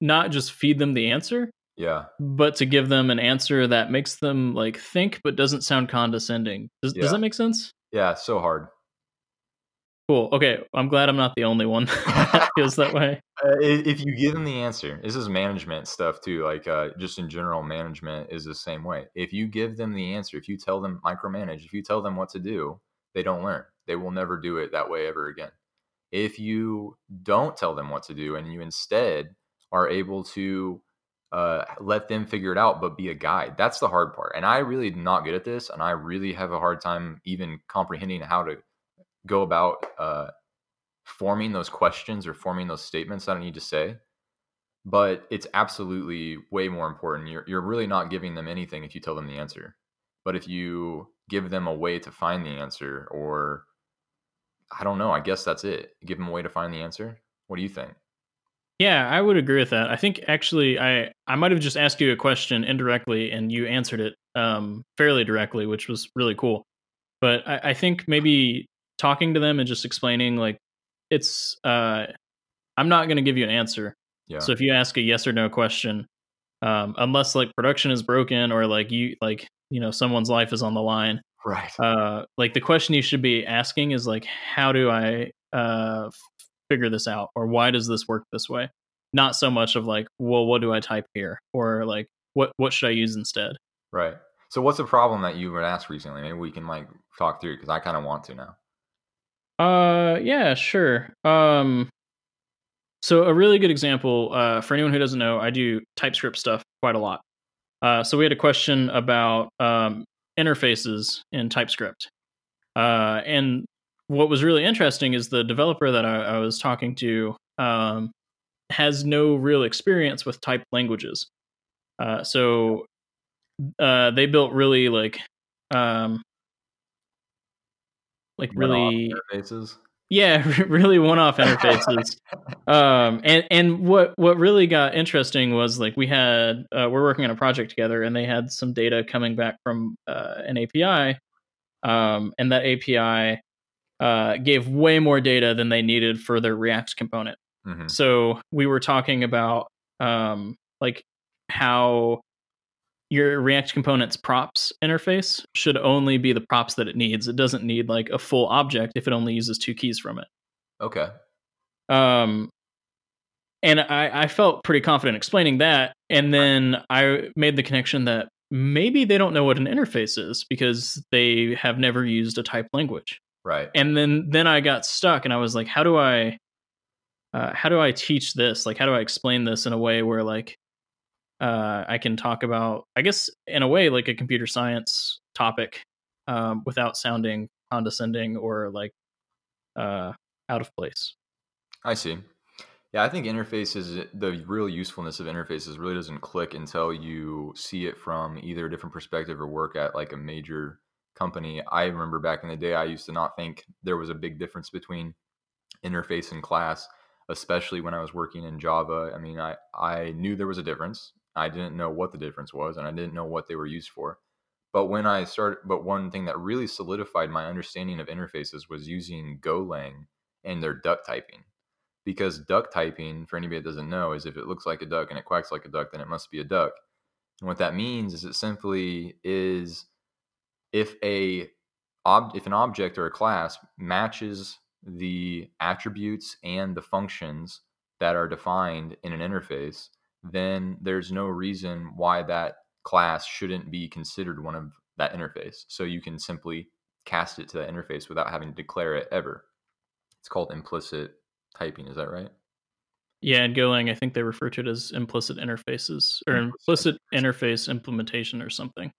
not just feed them the answer, Yeah. but to give them an answer that makes them like think but doesn't sound condescending. Does, Yeah. does that make sense? Yeah. So hard. Cool. Okay, I'm glad I'm not the only one that feels that way. Uh, if you give them the answer, this is management stuff too. Like uh, just in general, management is the same way. If you give them the answer, if you tell them micromanage, if you tell them what to do, they don't learn. They will never do it that way ever again. If you don't tell them what to do and you instead are able to uh, let them figure it out, but be a guide, that's the hard part. And I really not good at this, and I really have a hard time even comprehending how to go about uh, forming those questions or forming those statements that I need to say. But it's absolutely way more important. You're you're really not giving them anything if you tell them the answer. But if you give them a way to find the answer, or I don't know, I guess that's it. Give them a way to find the answer. What do you think? Yeah, I would agree with that. I think actually I I might have just asked you a question indirectly and you answered it um, fairly directly, which was really cool. But I, I think maybe talking to them and just explaining like it's uh, I'm not going to give you an answer. Yeah. So if you ask a yes or no question, um, unless like production is broken or like you like you know someone's life is on the line, right. uh, like the question you should be asking is like how do I uh, figure this out or why does this work this way? Not so much of like well what do I type here or like what what should I use instead? Right. So what's a problem that you were asked recently? Maybe we can like talk through because I kind of want to now. Uh, yeah, sure. Um, so a really good example uh, for anyone who doesn't know, I do TypeScript stuff quite a lot. Uh, so we had a question about um, interfaces in TypeScript, uh, and what was really interesting is the developer that I, I was talking to um, has no real experience with typed languages. Uh, so uh, they built really like um, like really interfaces. Yeah, really one-off interfaces. um, and and what what really got interesting was like we had uh, we're working on a project together, and they had some data coming back from uh, an API, um, and that API uh, gave way more data than they needed for their React component. Mm-hmm. So we were talking about um, like how your React component's props interface should only be the props that it needs. It doesn't need like a full object if it only uses two keys from it. Okay. Um, and I, I felt pretty confident explaining that. And then I made the connection that maybe they don't know what an interface is because they have never used a type language. Right. And then then I got stuck and I was like, how do I uh, how do I teach this? Like, how do I explain this in a way where like uh, I can talk about, I guess, in a way, like a computer science topic um, without sounding condescending or like uh, out of place. I see. Yeah, I think interfaces, the real usefulness of interfaces really doesn't click until you see it from either a different perspective or work at like a major company. I remember back in the day, I used to not think there was a big difference between interface and class, especially when I was working in Java. I mean, I, I knew there was a difference. I didn't know what the difference was and I didn't know what they were used for. But when I started, but one thing that really solidified my understanding of interfaces was using Golang and their duck typing. Because duck typing, for anybody that doesn't know, is if it looks like a duck and it quacks like a duck, then it must be a duck. And what that means is it simply is if a ob- if an object or a class matches the attributes and the functions that are defined in an interface, then there's no reason why that class shouldn't be considered one of that interface. So you can simply cast it to that interface without having to declare it ever. It's called implicit typing. Is that right? Yeah, in Golang, I think they refer to it as implicit interfaces or implicit, implicit interface implementation or something.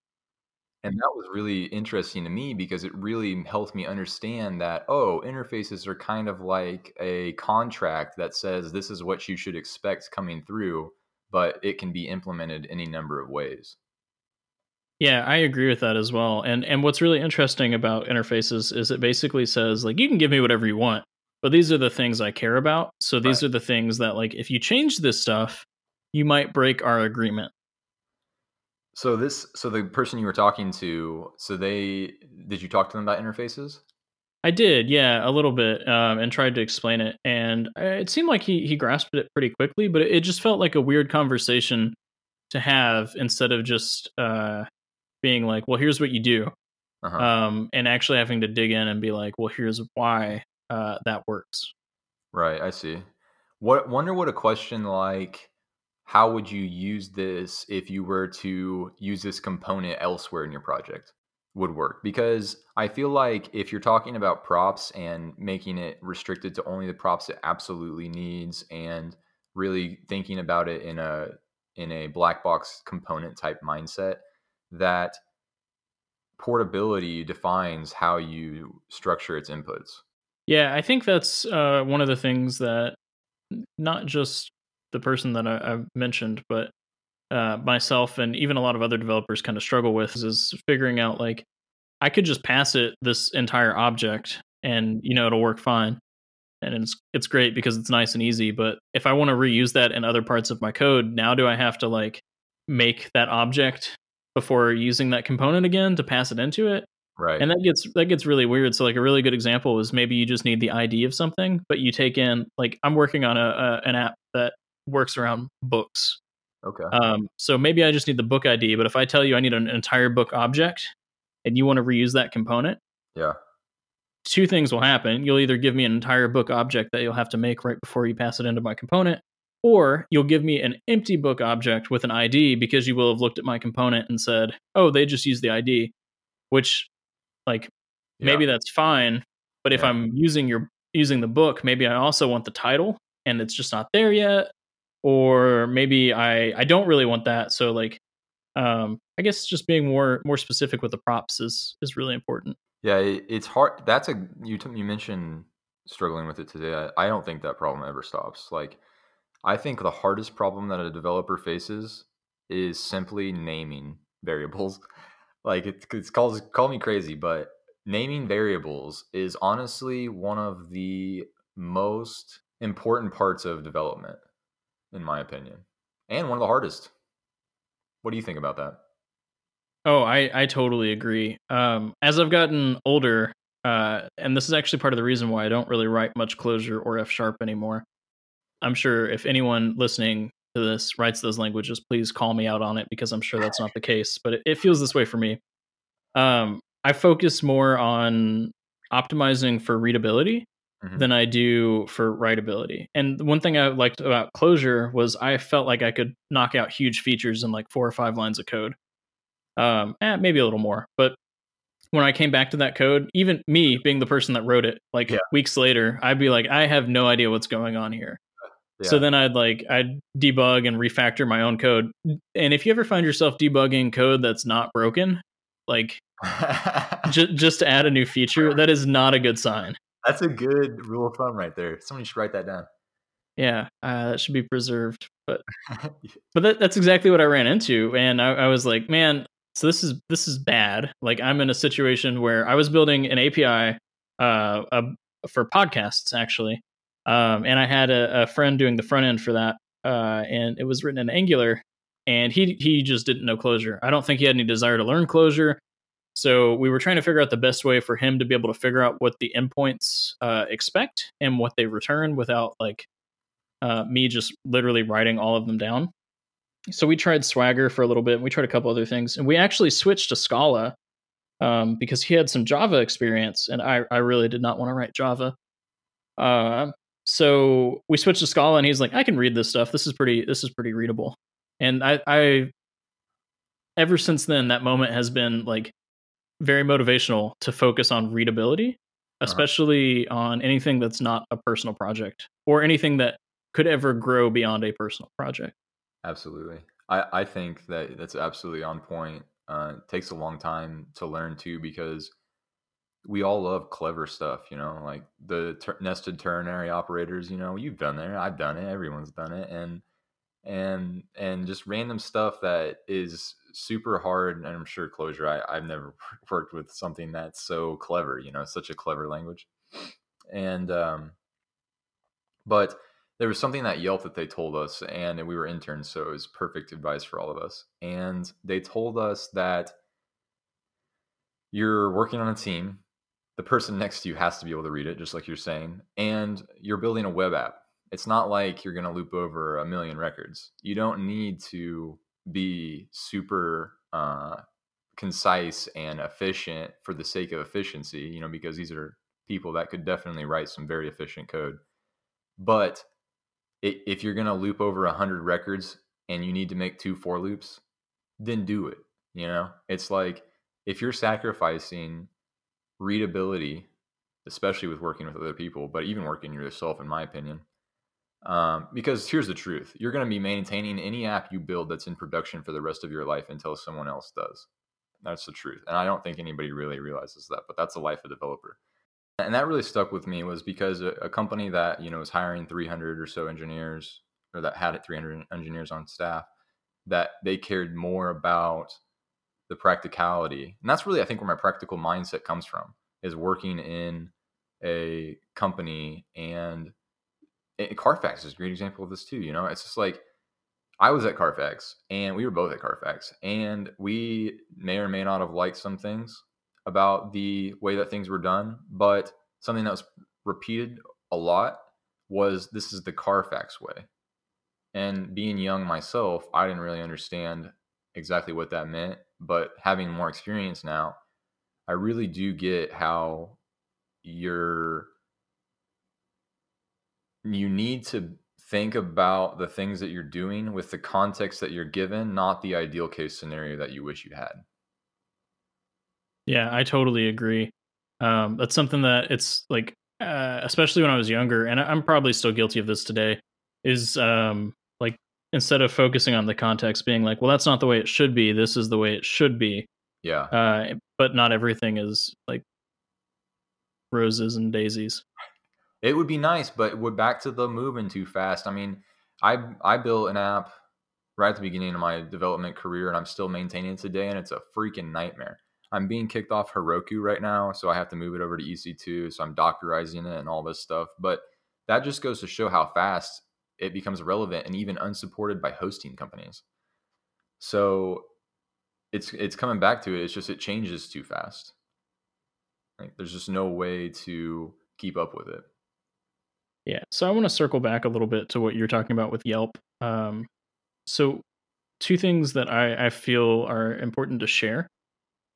And that was really interesting to me because it really helped me understand that, oh, interfaces are kind of like a contract that says this is what you should expect coming through but it can be implemented any number of ways. Yeah, I agree with that as well. And and what's really interesting about interfaces is it basically says like you can give me whatever you want, but these are the things I care about. So these right. are the things that like if you change this stuff, you might break our agreement. So this so the person you were talking to, so they did you talk to them about interfaces? I did, yeah, a little bit, um, and tried to explain it, and uh, it seemed like he he grasped it pretty quickly, but it just felt like a weird conversation to have instead of just uh, being like, "Well, here's what you do," uh-huh. um, and actually having to dig in and be like, "Well, here's why uh, that works." Right, I see. What wonder what a question like how would you use this if you were to use this component elsewhere in your project? Would work because I feel like if you're talking about props and making it restricted to only the props it absolutely needs and really thinking about it in a in a black box component type mindset that portability defines how you structure its inputs. Yeah, I think that's uh, one of the things that not just the person that I, have mentioned, but uh, myself and even a lot of other developers kind of struggle with is figuring out like I could just pass it this entire object and you know it'll work fine. And it's it's great because it's nice and easy but if I want to reuse that in other parts of my code now do I have to like make that object before using that component again to pass it into it? Right. And that gets that gets really weird. So like a really good example is maybe you just need the id of something but you take in like i'm working on a, a an app that works around books Okay. Um, so maybe I just need the book ID, but if I tell you I need an entire book object and you want to reuse that component, yeah, two things will happen. You'll either give me an entire book object that you'll have to make right before you pass it into my component, or you'll give me an empty book object with an ID because you will have looked at my component and said, "Oh, they just use the ID," which, like, yeah. maybe that's fine. But if. I'm using your using the book, maybe I also want the title, and it's just not there yet or maybe I I don't really want that. So like, um, I guess just being more more specific with the props is is really important. Yeah, it's hard. That's a you t- you mentioned struggling with it today. I, I don't think that problem ever stops. Like, I think the hardest problem that a developer faces is simply naming variables. Like it, it's calls call me crazy, but naming variables is honestly one of the most important parts of development, in my opinion, and one of the hardest. What do you think about that? Oh, I I totally agree. Um, as I've gotten older, uh, and this is actually part of the reason why I don't really write much Clojure or F sharp anymore. I'm sure if anyone listening to this writes those languages, please call me out on it because I'm sure that's not the case. But it, it feels this way for me. Um, I focus more on optimizing for readability mm-hmm. than I do for writability. And one thing I liked about Clojure was I felt like I could knock out huge features in like four or five lines of code. Um, eh, maybe a little more, but when I came back to that code, even me being the person that wrote it, like yeah. weeks later, I'd be like, I have no idea what's going on here. Yeah. So then I'd like I'd debug and refactor my own code. And if you ever find yourself debugging code that's not broken, like j- just to add a new feature, that is not a good sign. That's a good rule of thumb right there. Somebody should write that down. Yeah, uh, that should be preserved. But but that, that's exactly what I ran into, and I, I was like, man, so this is this is bad. Like I'm in a situation where I was building an API uh, a, for podcasts actually, um, and I had a, a, friend doing the front end for that, uh, and it was written in Angular, and he he just didn't know Clojure. I don't think he had any desire to learn Clojure. So we were trying to figure out the best way for him to be able to figure out what the endpoints uh, expect and what they return without like uh, me just literally writing all of them down. So we tried Swagger for a little bit. And we tried a couple other things, and we actually switched to Scala um, because he had some Java experience, and I I really did not want to write Java. Uh, so we switched to Scala, and he's like, I can read this stuff. This is pretty. This is pretty readable. And I, I ever since then, that moment has been like very motivational to focus on readability, uh-huh. especially uh-huh. on anything that's not a personal project or anything that could ever grow beyond a personal project. Absolutely. I, I think that that's absolutely on point. Uh, it takes a long time to learn too because we all love clever stuff, you know, like the ter- nested ternary operators. You know, you've done there, I've done it, everyone's done it, and and and just random stuff that is super hard. And I'm sure Clojure I, I've never worked with something that's so clever. You know, such a clever language, and um, but there was something that Yelp that they told us, and we were interns, so it was perfect advice for all of us. And they told us that you're working on a team the person next to you has to be able to read it, just like you're saying. And you're building a web app. It's not like you're going to loop over a million records. You don't need to be super uh, concise and efficient for the sake of efficiency, you know, because these are people that could definitely write some very efficient code. But if you're going to loop over 100 records and you need to make two for loops, then do it. You know, it's like if you're sacrificing readability, especially with working with other people, but even working yourself, in my opinion. Um, because here's the truth you're going to be maintaining any app you build that's in production for the rest of your life until someone else does. That's the truth. And I don't think anybody really realizes that, but that's the life of a developer. And that really stuck with me was because a, a company that, you know, was hiring 300 or so engineers or that had 300 engineers on staff, that they cared more about the practicality. And that's really, I think, where my practical mindset comes from is working in a company and Carfax is a great example of this too. You know, it's just like I was at Carfax and we were both at Carfax and we may or may not have liked some things about the way that things were done, but something that was repeated a lot was this is the Carfax way. And being young myself, I didn't really understand exactly what that meant but having more experience now, I really do get how you're you need to think about the things that you're doing with the context that you're given, not the ideal case scenario that you wish you had. Yeah, I totally agree. Um, that's something that it's like, uh, especially when I was younger, and I'm probably still guilty of this today. Is um, like instead of focusing on the context being like well that's not the way it should be this is the way it should be yeah uh, but not everything is like roses and daisies it would be nice but we're back to the moving too fast i mean i i built an app right at the beginning of my development career, and I'm still maintaining it today, and it's a freaking nightmare. I'm being kicked off Heroku right now, so I have to move it over to EC2. So I'm Dockerizing it and all this stuff. But that just goes to show how fast it becomes relevant and even unsupported by hosting companies. So it's it's coming back to it. It's just it changes too fast. Like there's just no way to keep up with it. Yeah. So I want to circle back a little bit to what you're talking about with Yelp. Um, so two things that I, I feel are important to share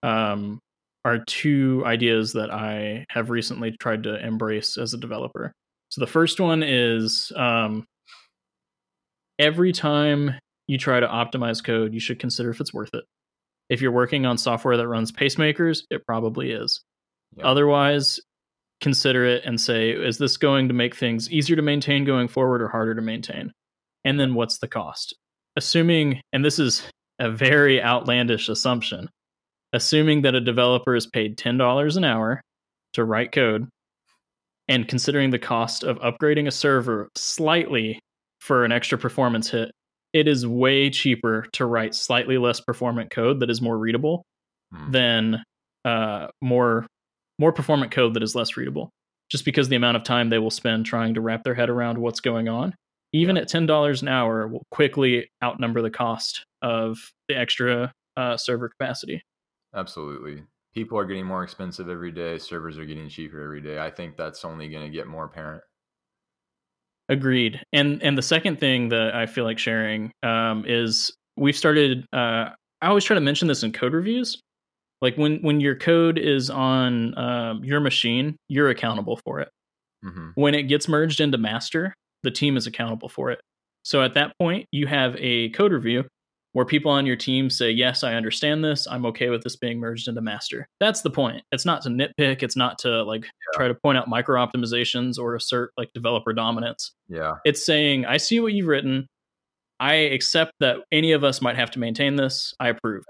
um, are two ideas that I have recently tried to embrace as a developer. So the first one is um, every time you try to optimize code, you should consider if it's worth it. If you're working on software that runs pacemakers, it probably is. Yeah. Otherwise, consider it and say, is this going to make things easier to maintain going forward or harder to maintain? And then what's the cost? Assuming, and this is a very outlandish assumption, assuming that a developer is paid $10 an hour to write code and considering the cost of upgrading a server slightly for an extra performance hit, it is way cheaper to write slightly less performant code that is more readable hmm. than uh, more more performant code that is less readable. Just because the amount of time they will spend trying to wrap their head around what's going on, even yeah. at ten dollars an hour, will quickly outnumber the cost of the extra uh, server capacity. Absolutely. People are getting more expensive every day. Servers are getting cheaper every day. I think that's only going to get more apparent. Agreed. And and the second thing that I feel like sharing um, is we've started. Uh, I always try to mention this in code reviews. Like when when your code is on um, your machine, you're accountable for it. Mm-hmm. When it gets merged into master, the team is accountable for it. So at that point, you have a code review where people on your team say, Yes, I understand this. I'm okay with this being merged into master. That's the point. It's not to nitpick, it's not to like yeah. try to point out micro optimizations or assert like developer dominance. Yeah. It's saying, I see what you've written. I accept that any of us might have to maintain this. I approve.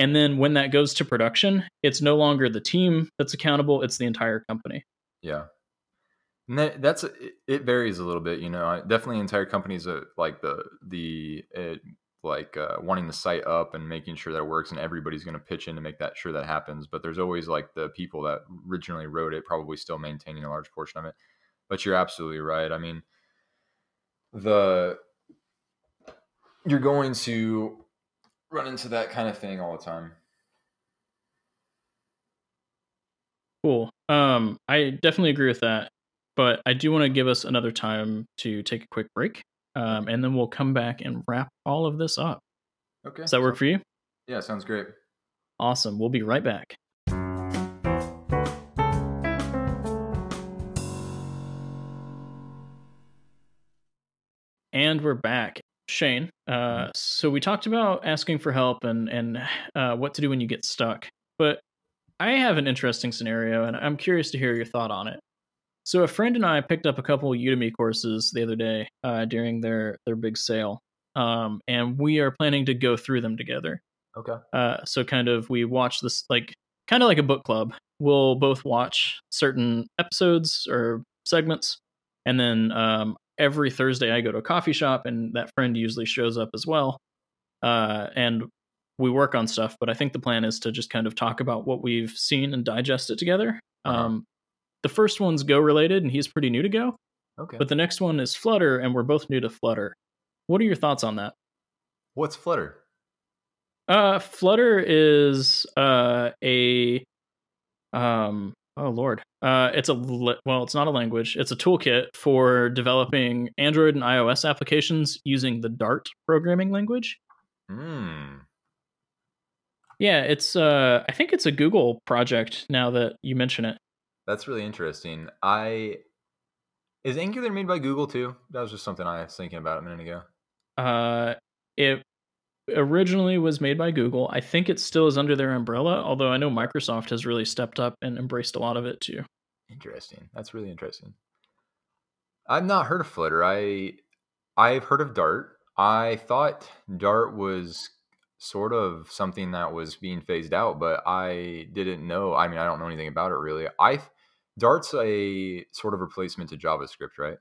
And then when that goes to production, it's no longer the team that's accountable, it's the entire company. Yeah. And that, that's it varies a little bit, you know. Definitely, entire companies are like the the it, like uh, wanting the site up and making sure that it works and everybody's going to pitch in to make that sure that happens but there's always like the people that originally wrote it probably still maintaining a large portion of it but you're absolutely right i mean the you're going to run into that kind of thing all the time cool um i definitely agree with that but i do want to give us another time to take a quick break um, and then we'll come back and wrap all of this up. Okay. Does that work for you? Yeah, sounds great. Awesome. We'll be right back. And we're back. Shane, uh, mm-hmm. so we talked about asking for help and and uh, what to do when you get stuck. But I have an interesting scenario, and I'm curious to hear your thought on it. So a friend and I picked up a couple Udemy courses the other day uh, during their their big sale, um, and we are planning to go through them together. Okay. Uh, so kind of we watch this like kind of like a book club. We'll both watch certain episodes or segments, and then um, every Thursday I go to a coffee shop, and that friend usually shows up as well. Uh, and we work on stuff, but I think the plan is to just kind of talk about what we've seen and digest it together. Uh-huh. Um, the first one's Go related, and he's pretty new to Go. Okay. But the next one is Flutter, and we're both new to Flutter. What are your thoughts on that? What's Flutter? Uh, Flutter is uh a um oh lord uh it's a well it's not a language it's a toolkit for developing Android and iOS applications using the Dart programming language. Hmm. Yeah, it's uh I think it's a Google project now that you mention it. That's really interesting. I is Angular made by Google too? That was just something I was thinking about a minute ago. Uh, it originally was made by Google. I think it still is under their umbrella, although I know Microsoft has really stepped up and embraced a lot of it too. Interesting. That's really interesting. I've not heard of Flutter. I I've heard of Dart. I thought Dart was sort of something that was being phased out, but I didn't know. I mean, I don't know anything about it really. I Dart's a sort of replacement to JavaScript, right?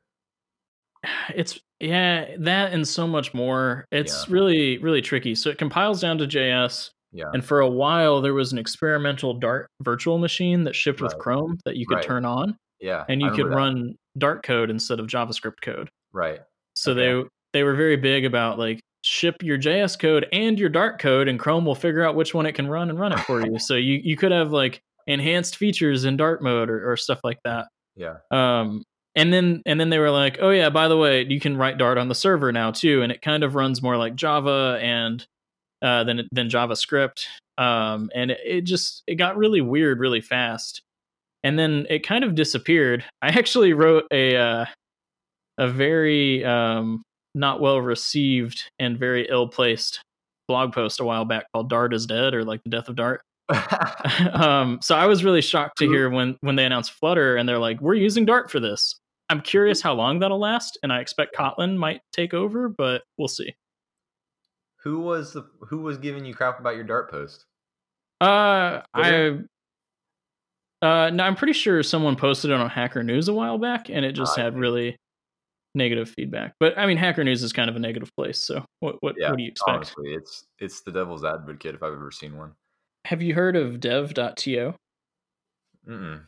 It's Yeah, that and so much more. It's Yeah. really, really tricky. So it compiles down to JS. Yeah. And for a while, there was an experimental Dart virtual machine that shipped with Chrome that you could Right. turn on, Yeah. and you could that. run Dart code instead of JavaScript code. Right. So Okay. they they were very big about like ship your JS code and your Dart code, and Chrome will figure out which one it can run and run it for you. so you you could have like enhanced features in Dart mode or, or stuff like that. Yeah. Um, and then and then they were like, oh yeah, by the way, you can write Dart on the server now too, and it kind of runs more like Java and uh, than than JavaScript. Um, and it, it just it got really weird really fast, and then it kind of disappeared. I actually wrote a uh, a very um, not well received and very ill placed blog post a while back called "Dart is Dead" or like the death of Dart. um, so I was really shocked to hear when when they announced Flutter and they're like, "We're using Dart for this." I'm curious how long that'll last, and I expect Kotlin might take over, but we'll see. who was the who was giving you crap about your Dart post? Uh, I uh, no, I'm pretty sure someone posted it on Hacker News a while back, and it just I had really negative feedback. But I mean, Hacker News is kind of a negative place, so what what, Yeah, what do you expect? Honestly, it's it's the devil's advocate if I've ever seen one. Have you heard of dev.to? Mm-mm.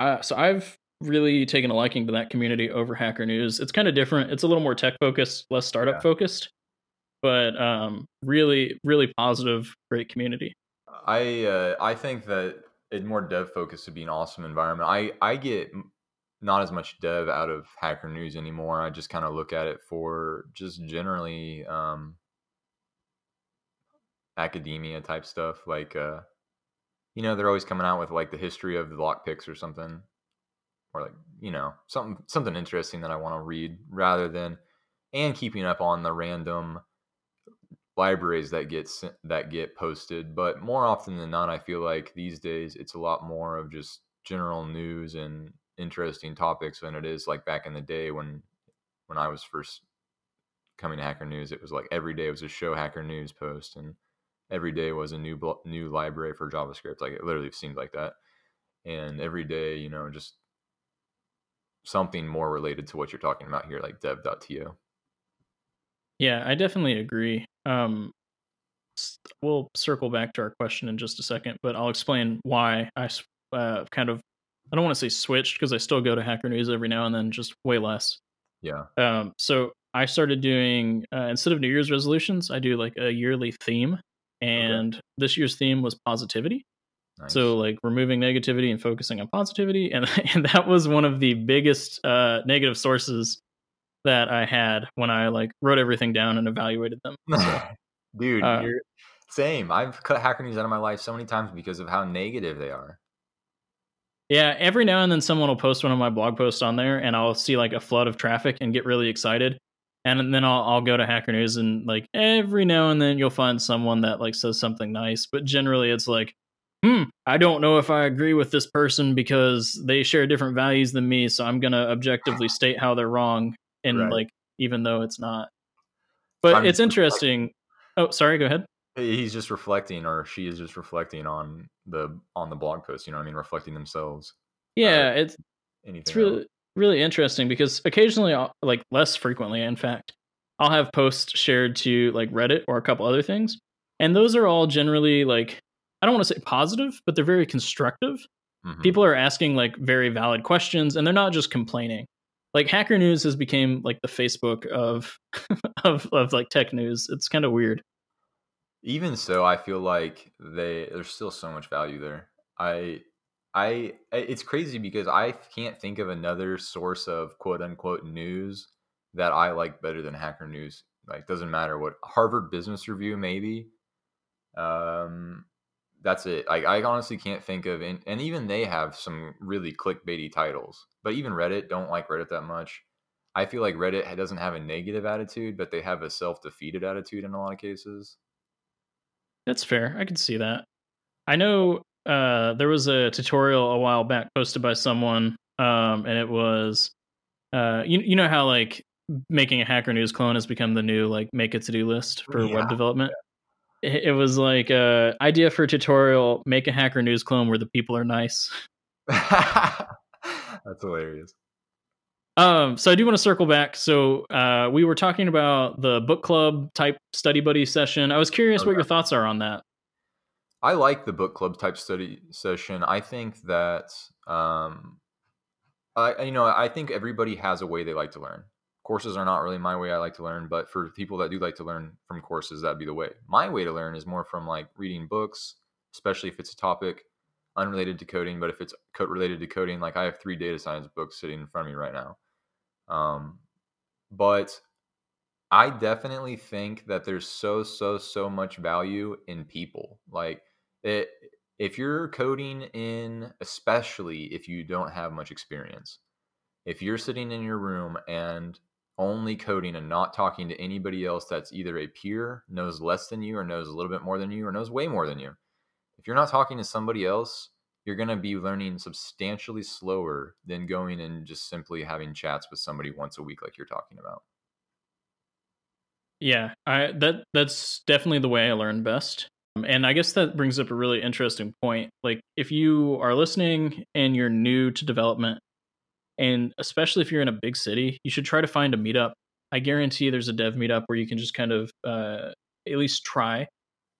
Uh, so I've really taken a liking to that community over Hacker News. It's kind of different. It's a little more tech focused, less startup Yeah. focused, but um, really, really positive, great community. I uh, I think that it more dev focused would be an awesome environment. I I get not as much dev out of Hacker News anymore. I just kind of look at it for just generally um, academia type stuff. Like uh, you know, they're always coming out with like the history of the lockpicks or something, or like you know something something interesting that I want to read rather than and keeping up on the random libraries that get that get posted. But more often than not i feel like these days it's a lot more of just general news and interesting topics than it is like back in the day when when i was first coming to hacker news it was like every day was a show hacker news post and every day was a new new library for javascript like it literally seemed like that. And every day you know just something more related to what you're talking about here like dev.to Yeah, I definitely agree. Um, we'll circle back to our question in just a second, but I'll explain why I uh, kind of I don't want to say switched because I still go to Hacker News every now and then, just way less. yeah Um, so I started doing uh, instead of New Year's resolutions, I do like a yearly theme, and this year's theme was positivity. Nice. So like removing negativity and focusing on positivity, and and that was one of the biggest uh, negative sources that I had when I like wrote everything down and evaluated them. Dude, Uh, you're same. I've cut hacker news out of my life so many times because of how negative they are. Yeah, every now and then someone will post one of my blog posts on there, and I'll see like a flood of traffic and get really excited. And then I'll I'll go to Hacker News and like every now and then you'll find someone that like says something nice, but generally it's like, hmm, I don't know if I agree with this person because they share different values than me, so I'm gonna objectively state how they're wrong, and Right. like even though it's not. But I'm it's interesting. Oh, sorry. Go ahead. He's just reflecting, or she is just reflecting on the on the blog post. You know what I mean? Reflecting themselves. Yeah, it's Anything? it's really really interesting because occasionally like less frequently in fact i'll have posts shared to like reddit or a couple other things and those are all generally like i don't want to say positive but they're very constructive Mhm. people are asking like very valid questions and they're not just complaining like hacker news has become like the facebook of of of like tech news it's kind of weird Even so, I feel like they there's still so much value there. I I- it's crazy because I can't think of another source of quote unquote news that I like better than Hacker News. Like doesn't matter what Harvard Business Review maybe. Um that's it. I, I honestly can't think of and, and even they have some really clickbaity titles. But even Reddit don't like Reddit that much. I feel like Reddit doesn't have a negative attitude, but they have a self-defeated attitude in a lot of cases. That's fair. I can see that. I know uh, there was a tutorial a while back posted by someone, um, and it was, uh, you you know how like making a Hacker News clone has become the new like make a to do list for Yeah. web development. It, it was like uh, idea for a tutorial: make a Hacker News clone where the people are nice. That's hilarious. Um, so I do want to circle back. So uh, we were talking about the book club type study buddy session. I was curious okay. what your thoughts are on that. I like the book club type study session. I think that um, I you know I think everybody has a way they like to learn. Courses are not really my way I like to learn, but for people that do like to learn from courses, that'd be the way. My way to learn is more from like reading books, especially if it's a topic unrelated to coding. But if it's code related to coding, like I have three data science books sitting in front of me right now. Um, but I definitely think that there's so so so much value in people. Like it if you're coding in especially if you don't have much experience. If you're sitting in your room and only coding and not talking to anybody else that's either a peer, knows less than you or knows a little bit more than you or knows way more than you. If you're not talking to somebody else, you're going to be learning substantially slower than going and just simply having chats with somebody once a week like you're talking about. Yeah, I that that's definitely the way I learn best. Um, and I guess that brings up a really interesting point. Like if you are listening and you're new to development and especially if you're in a big city, you should try to find a meetup. I guarantee there's a dev meetup where you can just kind of uh, at least try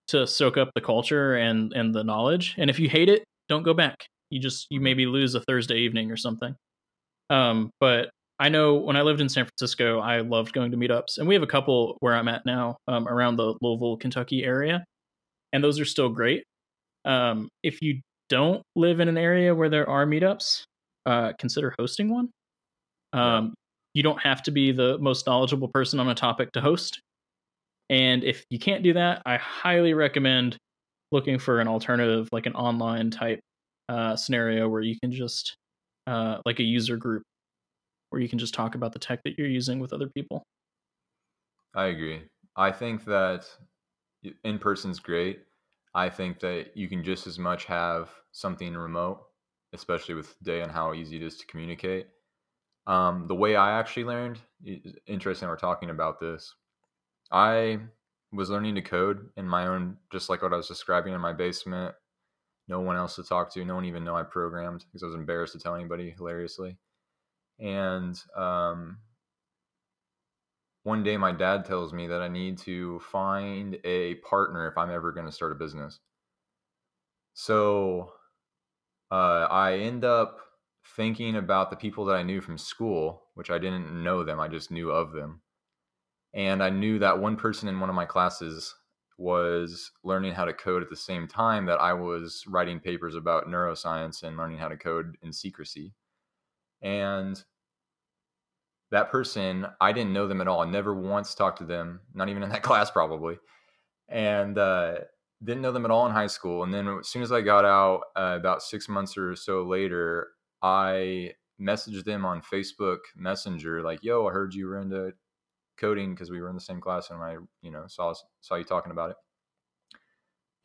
to soak up the culture and and the knowledge. And if you hate it, don't go back. You just you maybe lose a Thursday evening or something. Um, but I know when I lived in San Francisco, I loved going to meetups, and we have a couple where I'm at now um, around the Louisville, Kentucky area, and those are still great. Um, if you don't live in an area where there are meetups, uh, consider hosting one. Um, yeah. You don't have to be the most knowledgeable person on a topic to host. And if you can't do that, I highly recommend looking for an alternative, like an online type uh, scenario where you can just, uh, like a user group, where you can just talk about the tech that you're using with other people. I agree. I think that in person's great. I think that you can just as much have something remote, especially with day and how easy it is to communicate. Um, the way I actually learned, interesting, we're talking about this. I was learning to code in my own, just like what I was describing in my basement. No one else to talk to. No one even know I programmed because I was embarrassed to tell anybody, hilariously. And um, one day my dad tells me that I need to find a partner if I'm ever going to start a business. So uh, I end up thinking about the people that I knew from school, which I didn't know them, I just knew of them. And I knew that one person in one of my classes was learning how to code at the same time that I was writing papers about neuroscience and learning how to code in secrecy. And that person, I didn't know them at all. I never once talked to them, not even in that class, probably. And uh, didn't know them at all in high school. And then as soon as I got out, uh, about six months or so later, I messaged them on Facebook Messenger, like, "Yo, I heard you were into coding because we were in the same class, and I, you know, saw saw you talking about it."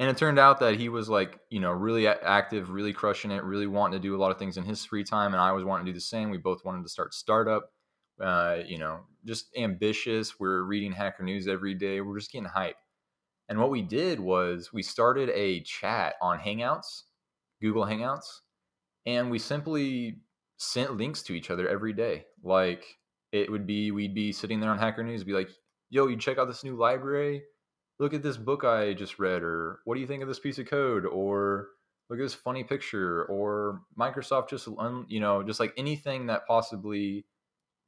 And it turned out that he was like, you know, really active, really crushing it, really wanting to do a lot of things in his free time, and I was wanting to do the same. We both wanted to start startup uh, you know, just ambitious. We're reading Hacker News every day. We're just getting hype. And what we did was we started a chat on Hangouts, Google Hangouts, and we simply sent links to each other every day. Like it would be, we'd be sitting there on Hacker News, be like, yo, you check out this new library? Look at this book I just read, or what do you think of this piece of code? Or look at this funny picture, or Microsoft just, you know, just like anything that possibly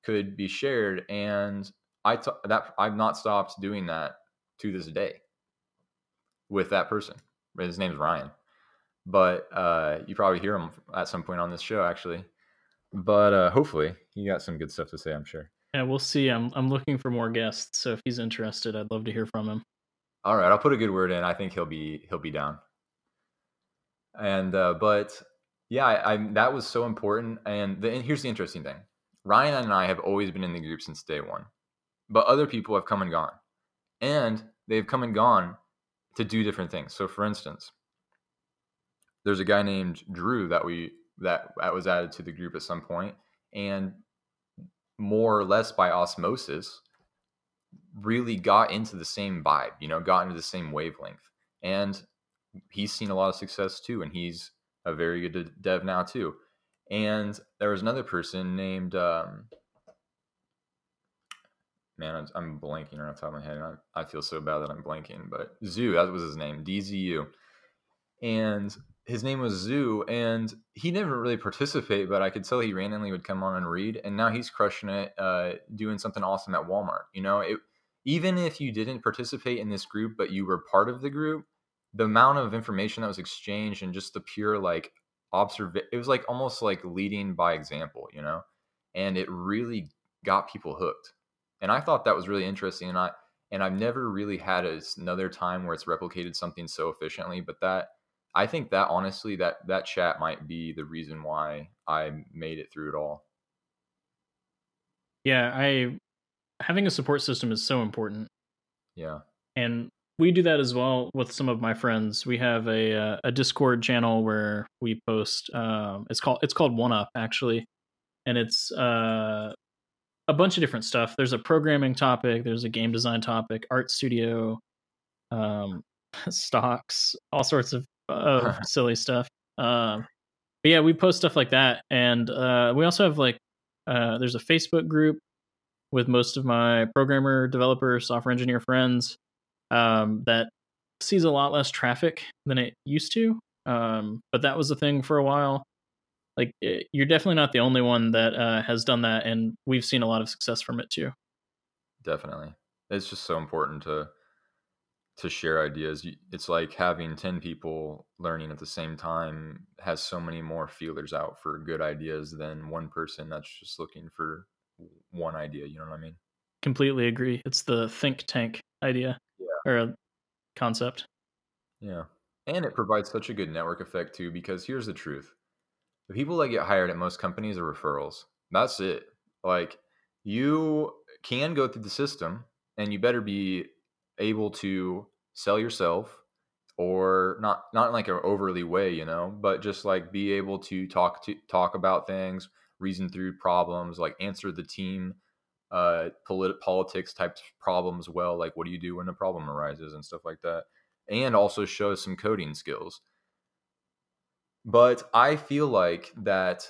could be shared. And I t- that I've not stopped doing that to this day with that person. His name's Ryan, but uh, you probably hear him at some point on this show, actually. But uh, hopefully, he got some good stuff to say. I'm sure. Yeah, we'll see. I'm I'm looking for more guests, so if he's interested, I'd love to hear from him. All right, I'll put a good word in. I think he'll be he'll be down. And uh, but yeah, I, I that was so important. And, the, and here's the interesting thing: Ryan and I have always been in the group since day one, but other people have come and gone, and they've come and gone to do different things. So, for instance, there's a guy named Drew that we that, that was added to the group at some point, and more or less by osmosis, really got into the same vibe. You know, got into the same wavelength, and he's seen a lot of success too, and he's a very good dev now too. And there was another person named um, man, I'm blanking right off the top of my head. I, I feel so bad that I'm blanking, but Zoo, that was his name, DZU. And his name was Zoo, and he never really participate, but I could tell he randomly would come on and read. And now he's crushing it, uh, doing something awesome at Walmart. You know, it, even if you didn't participate in this group, but you were part of the group, the amount of information that was exchanged and just the pure like observe, it was like almost like leading by example, you know, and it really got people hooked and I thought that was really interesting. And I and I've never really had a, another time where it's replicated something so efficiently. But that I think that honestly that that chat might be the reason why I made it through it all. Yeah, I having a support system is so important. Yeah, and we do that as well with some of my friends. We have a uh, a Discord channel where we post. Um, it's called it's called One Up actually, and it's uh, a bunch of different stuff. There's a programming topic, there's a game design topic, art studio, um, stocks, all sorts of uh, silly stuff. Um, but yeah, we post stuff like that, and uh, we also have like uh, there's a Facebook group with most of my programmer, developer, software engineer friends um, that sees a lot less traffic than it used to. Um, but that was a thing for a while like eh, you're definitely not the only one that uh, has done that and we've seen a lot of success from it too. Definitely. It's just so important to to share ideas. It's like having 10 people learning at the same time has so many more feelers out for good ideas than one person that's just looking for one idea you know what i mean? Completely agree. It's the think tank idea yeah. or concept. Yeah. And it provides such a good network effect too because here's the truth the people that get hired at most companies are referrals. That's it. Like you can go through the system and you better be able to sell yourself or not not in like an overly way, you know, but just like be able to talk to talk about things, reason through problems, like answer the team uh polit- politics type problems well, like what do you do when a problem arises and stuff like that. And also show some coding skills. But I feel like that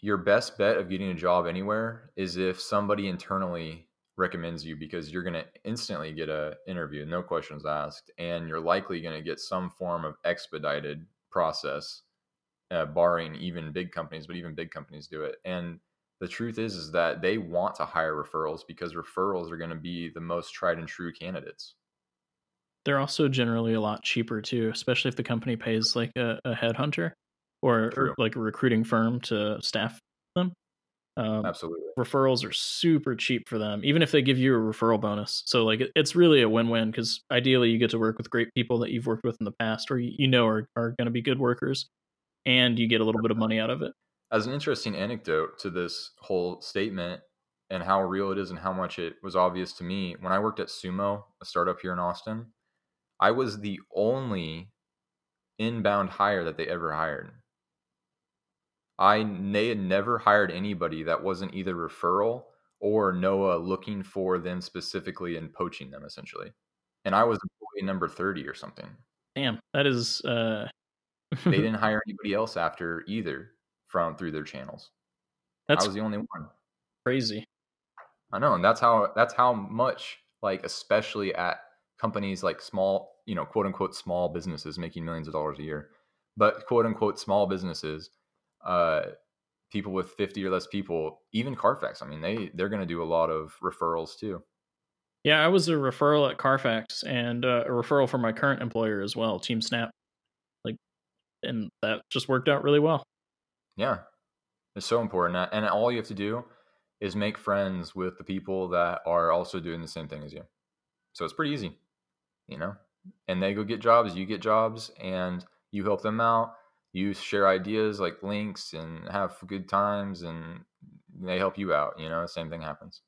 your best bet of getting a job anywhere is if somebody internally recommends you because you're going to instantly get a interview no questions asked and you're likely going to get some form of expedited process uh, barring even big companies but even big companies do it. And the truth is is that they want to hire referrals because referrals are going to be the most tried and true candidates they're also generally a lot cheaper too, especially if the company pays like a, a headhunter or, or, like a recruiting firm to staff them. Um, Absolutely. Referrals are super cheap for them, even if they give you a referral bonus. So like it, it's really a win-win because ideally you get to work with great people that you've worked with in the past or you, you know are, are going to be good workers and you get a little bit of money out of it. As an interesting anecdote to this whole statement and how real it is and how much it was obvious to me, when I worked at Sumo, a startup here in Austin, I was the only inbound hire that they ever hired. I they had never hired anybody that wasn't either referral or Noah looking for them specifically and poaching them essentially. And I was employee number 30 or something. Damn, that is uh they didn't hire anybody else after either from through their channels. That's I was the only one. Crazy. I know, and that's how that's how much like especially at companies like small, you know, quote unquote small businesses making millions of dollars a year, but quote unquote small businesses, uh, people with 50 or less people, even Carfax, I mean, they they're going to do a lot of referrals too. Yeah, I was a referral at Carfax and uh, a referral from my current employer as well, TeamSnap. Like, and that just worked out really well. Yeah, it's so important, and all you have to do is make friends with the people that are also doing the same thing as you. So it's pretty easy you know, and they go get jobs, you get jobs, and you help them out. You share ideas like links and have good times, and they help you out. You know, same thing happens.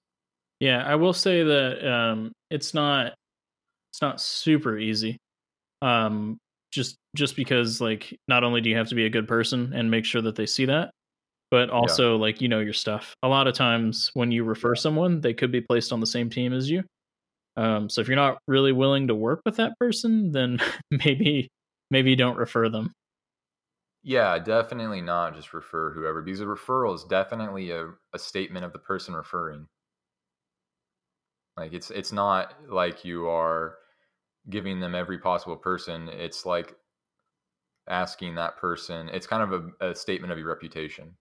Yeah, I will say that um, it's not it's not super easy. Um, just just because like not only do you have to be a good person and make sure that they see that, but also yeah. like you know your stuff. A lot of times when you refer someone, they could be placed on the same team as you. Um, so if you're not really willing to work with that person, then maybe maybe don't refer them. Yeah, definitely not just refer whoever because a referral is definitely a, a statement of the person referring. Like it's it's not like you are giving them every possible person. It's like asking that person. It's kind of a, a statement of your reputation.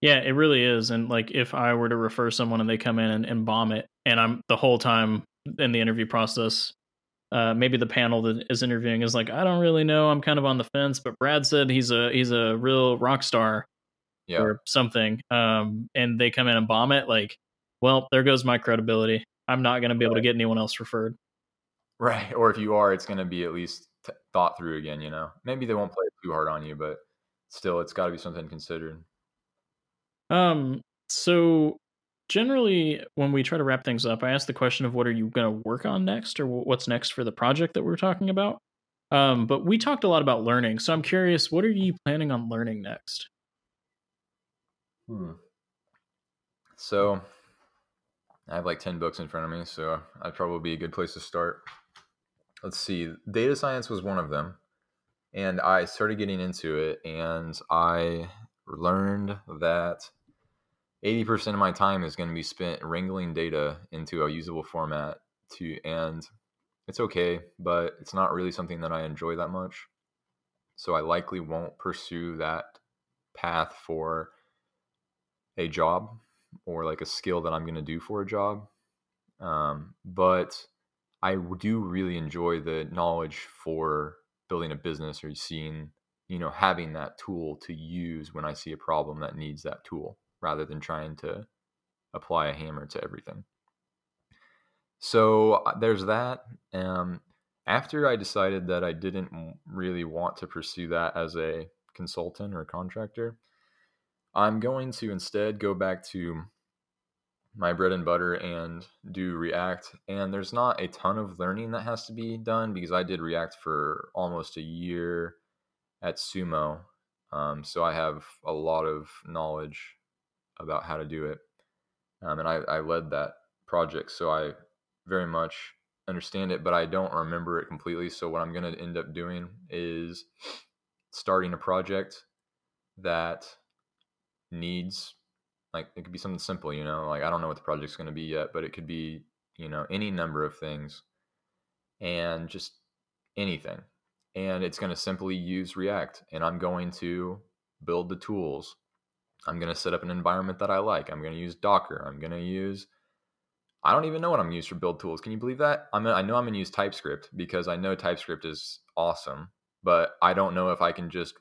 Yeah, it really is. And like if I were to refer someone and they come in and, and bomb it, and I'm the whole time in the interview process, uh, maybe the panel that is interviewing is like, I don't really know. I'm kind of on the fence, but Brad said he's a he's a real rock star Yeah. or something. Um, and they come in and bomb it. Like, well, there goes my credibility. I'm not going to be able to get anyone else referred. Right. Or if you are, it's going to be at least t- thought through again, you know? Maybe they won't play too hard on you, but still, it's got to be something considered. Um, so generally, when we try to wrap things up, I ask the question of what are you going to work on next, or what's next for the project that we're talking about. Um, but we talked a lot about learning, so I'm curious, what are you planning on learning next? Hmm. So I have like 10 books in front of me, so that'd probably be a good place to start. Let's see. Data science was one of them. And I started getting into it, and I learned that 80% of my time is going to be spent wrangling data into a usable format to and it's okay, but it's not really something that I enjoy that much. So I likely won't pursue that path for a job or like a skill that I'm going to do for a job. Um, but I do really enjoy the knowledge for building a business or seeing, you know, having that tool to use when I see a problem that needs that tool rather than trying to apply a hammer to everything. So uh, there's that. Um, after I decided that I didn't really want to pursue that as a consultant or a contractor, I'm going to instead go back to my bread and butter and do React. And there's not a ton of learning that has to be done because I did React for almost a year at Sumo. Um, so I have a lot of knowledge about how to do it. Um, and I, I led that project. So I very much understand it, but I don't remember it completely. So what I'm going to end up doing is starting a project that needs like it could be something simple, you know, like I don't know what the project's going to be yet, but it could be, you know, any number of things and just anything. And it's going to simply use React and I'm going to build the tools. I'm going to set up an environment that I like. I'm going to use Docker. I'm going to use I don't even know what I'm going to use for build tools. Can you believe that? I'm gonna, I know I'm going to use TypeScript because I know TypeScript is awesome, but I don't know if I can just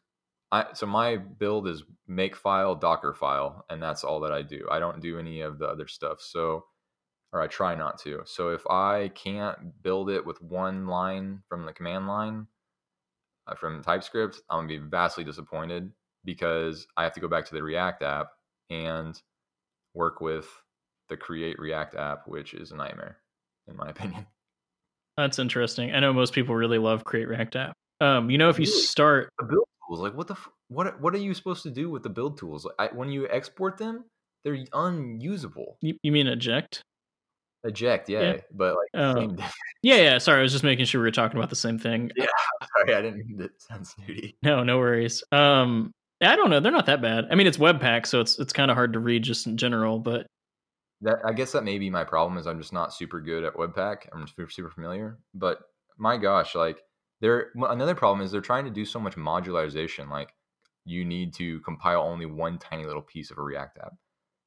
I so my build is make file docker file and that's all that I do. I don't do any of the other stuff. So or I try not to. So if I can't build it with one line from the command line uh, from TypeScript, I'm going to be vastly disappointed because I have to go back to the React app and work with the create React app, which is a nightmare in my opinion. That's interesting. I know most people really love create React app. Um, you know, if you start The build tools, like what the f- what what are you supposed to do with the build tools? Like, I, when you export them, they're unusable. You, you mean eject? Eject, yeah, Yeah. but like same. Yeah, yeah. Sorry, I was just making sure we were talking about the same thing. Yeah, sorry, I didn't mean to sound snooty. No, no worries. Um, I don't know. They're not that bad. I mean, it's Webpack, so it's it's kind of hard to read just in general. But That I guess that may be my problem is I'm just not super good at Webpack. I'm super super familiar, but my gosh, like there another problem is they're trying to do so much modularization. Like you need to compile only one tiny little piece of a React app.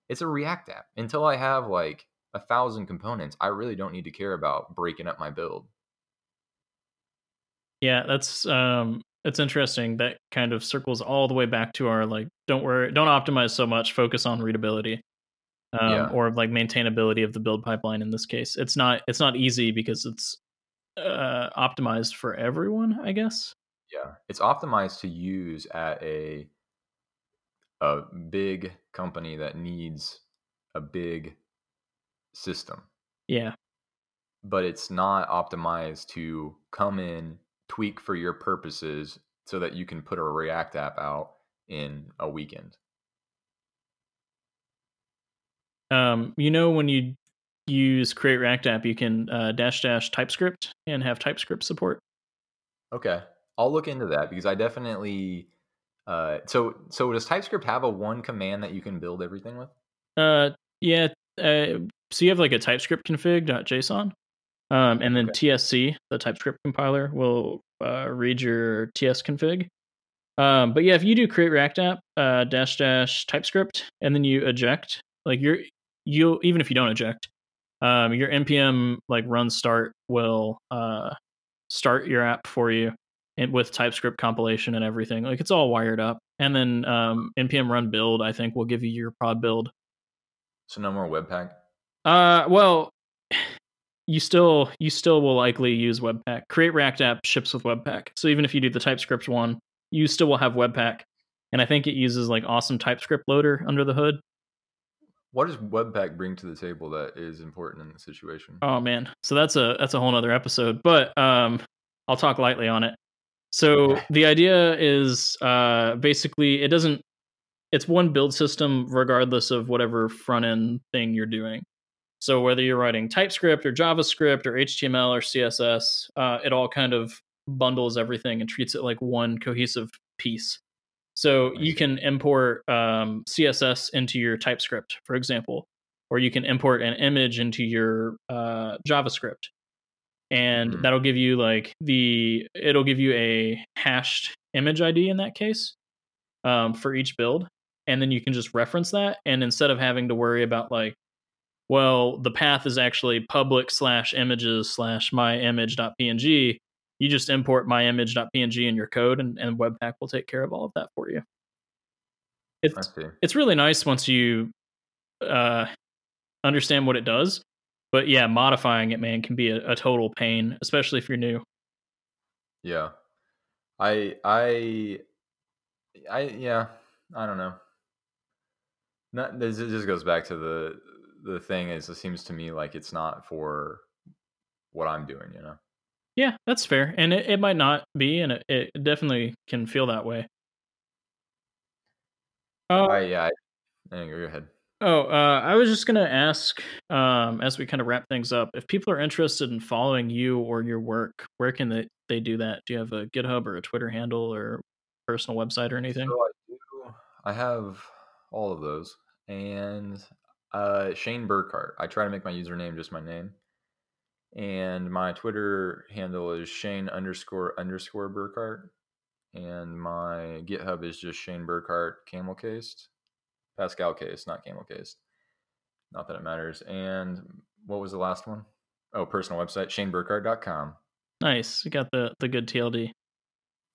It's a React app. Until I have like a thousand components, I really don't need to care about breaking up my build. yeah, that's um, it's interesting. That kind of circles all the way back to our like, don't worry, don't optimize so much. Focus on readability. Um, Yeah. or like maintainability of the build pipeline in this case it's not it's not easy because it's uh optimized for everyone i guess Yeah, it's optimized to use at a a big company that needs a big system, yeah but it's not optimized to come in, tweak for your purposes so that you can put a React app out in a weekend. um you know when you use create react app you can uh, dash dash typescript and have typescript support Okay, I'll look into that because I definitely uh so so does TypeScript have a one command that you can build everything with? uh yeah uh, so you have like a TypeScript config.json, um, and then Okay. TSC, the TypeScript compiler, will uh, read your TS config. Um, but yeah, if you do create React app uh, dash dash TypeScript and then you eject, like you're you'll even if you don't eject, um, your npm like run start will uh, start your app for you and with TypeScript compilation and everything. Like it's all wired up. And then um, npm run build, I think, will give you your prod build. So no more Webpack. Uh, well, you still you still will likely use Webpack. Create React app ships with Webpack. So even if you do the TypeScript one, you still will have Webpack. And I think it uses like awesome TypeScript loader under the hood. What does Webpack bring to the table that is important in the situation? Oh man. So that's a that's a whole nother episode. But um I'll talk lightly on it. So the idea is uh basically it doesn't it's one build system regardless of whatever front end thing you're doing. So whether you're writing TypeScript or JavaScript or HTML or CSS, uh, it all kind of bundles everything and treats it like one cohesive piece. So you can import um, CSS into your TypeScript, for example, or you can import an image into your uh, JavaScript, and Hmm. that'll give you like the it'll give you a hashed image ID in that case um, for each build, and then you can just reference that. And instead of having to worry about like, well, the path is actually public slash images slash my image.png, you just import my image.png in your code, and, and Webpack will take care of all of that for you. It's it's really nice once you uh, understand what it does. But yeah, modifying it, man, can be a, a total pain, especially if you're new. Yeah. I I I yeah, I don't know. Not this it just goes back to the the thing is it seems to me like it's not for what I'm doing, you know. Yeah, that's fair, and it, it might not be, and it, it definitely can feel that way. Uh, I yeah, I, go ahead. Oh, uh, I was just gonna ask, um, as we kind of wrap things up, if people are interested in following you or your work, where can they, they do that? Do you have a GitHub or a Twitter handle or personal website or anything? So I do I have all of those. And uh Shane Burkhart. I try to make my username just my name. And my Twitter handle is Shane underscore underscore Burkhart. And my GitHub is just Shane Burkhart camel cased. Pascal case, not camel cased. Not that it matters. And what was the last one? Oh, personal website, shaneburkhart.com. Nice, you got the the good TLD.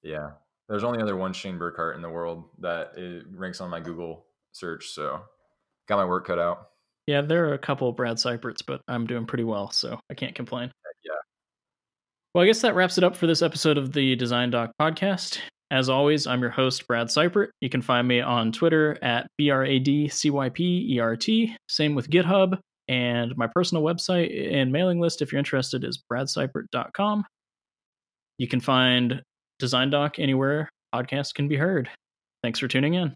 Yeah. There's only other one Shane Burkhart in the world that it ranks on my Google search, so got my work cut out. Yeah, there are a couple of Brad Cyperts, but I'm doing pretty well, so I can't complain. yeah. Well, I guess that wraps it up for this episode of the Design Doc podcast. As always, I'm your host, Brad Cypert. You can find me on Twitter at B-R-A-D-C-Y-P-E-R-T. Same with GitHub. And my personal website and mailing list, if you're interested, is bradcypert.com. You can find Design Doc anywhere podcasts can be heard. Thanks for tuning in.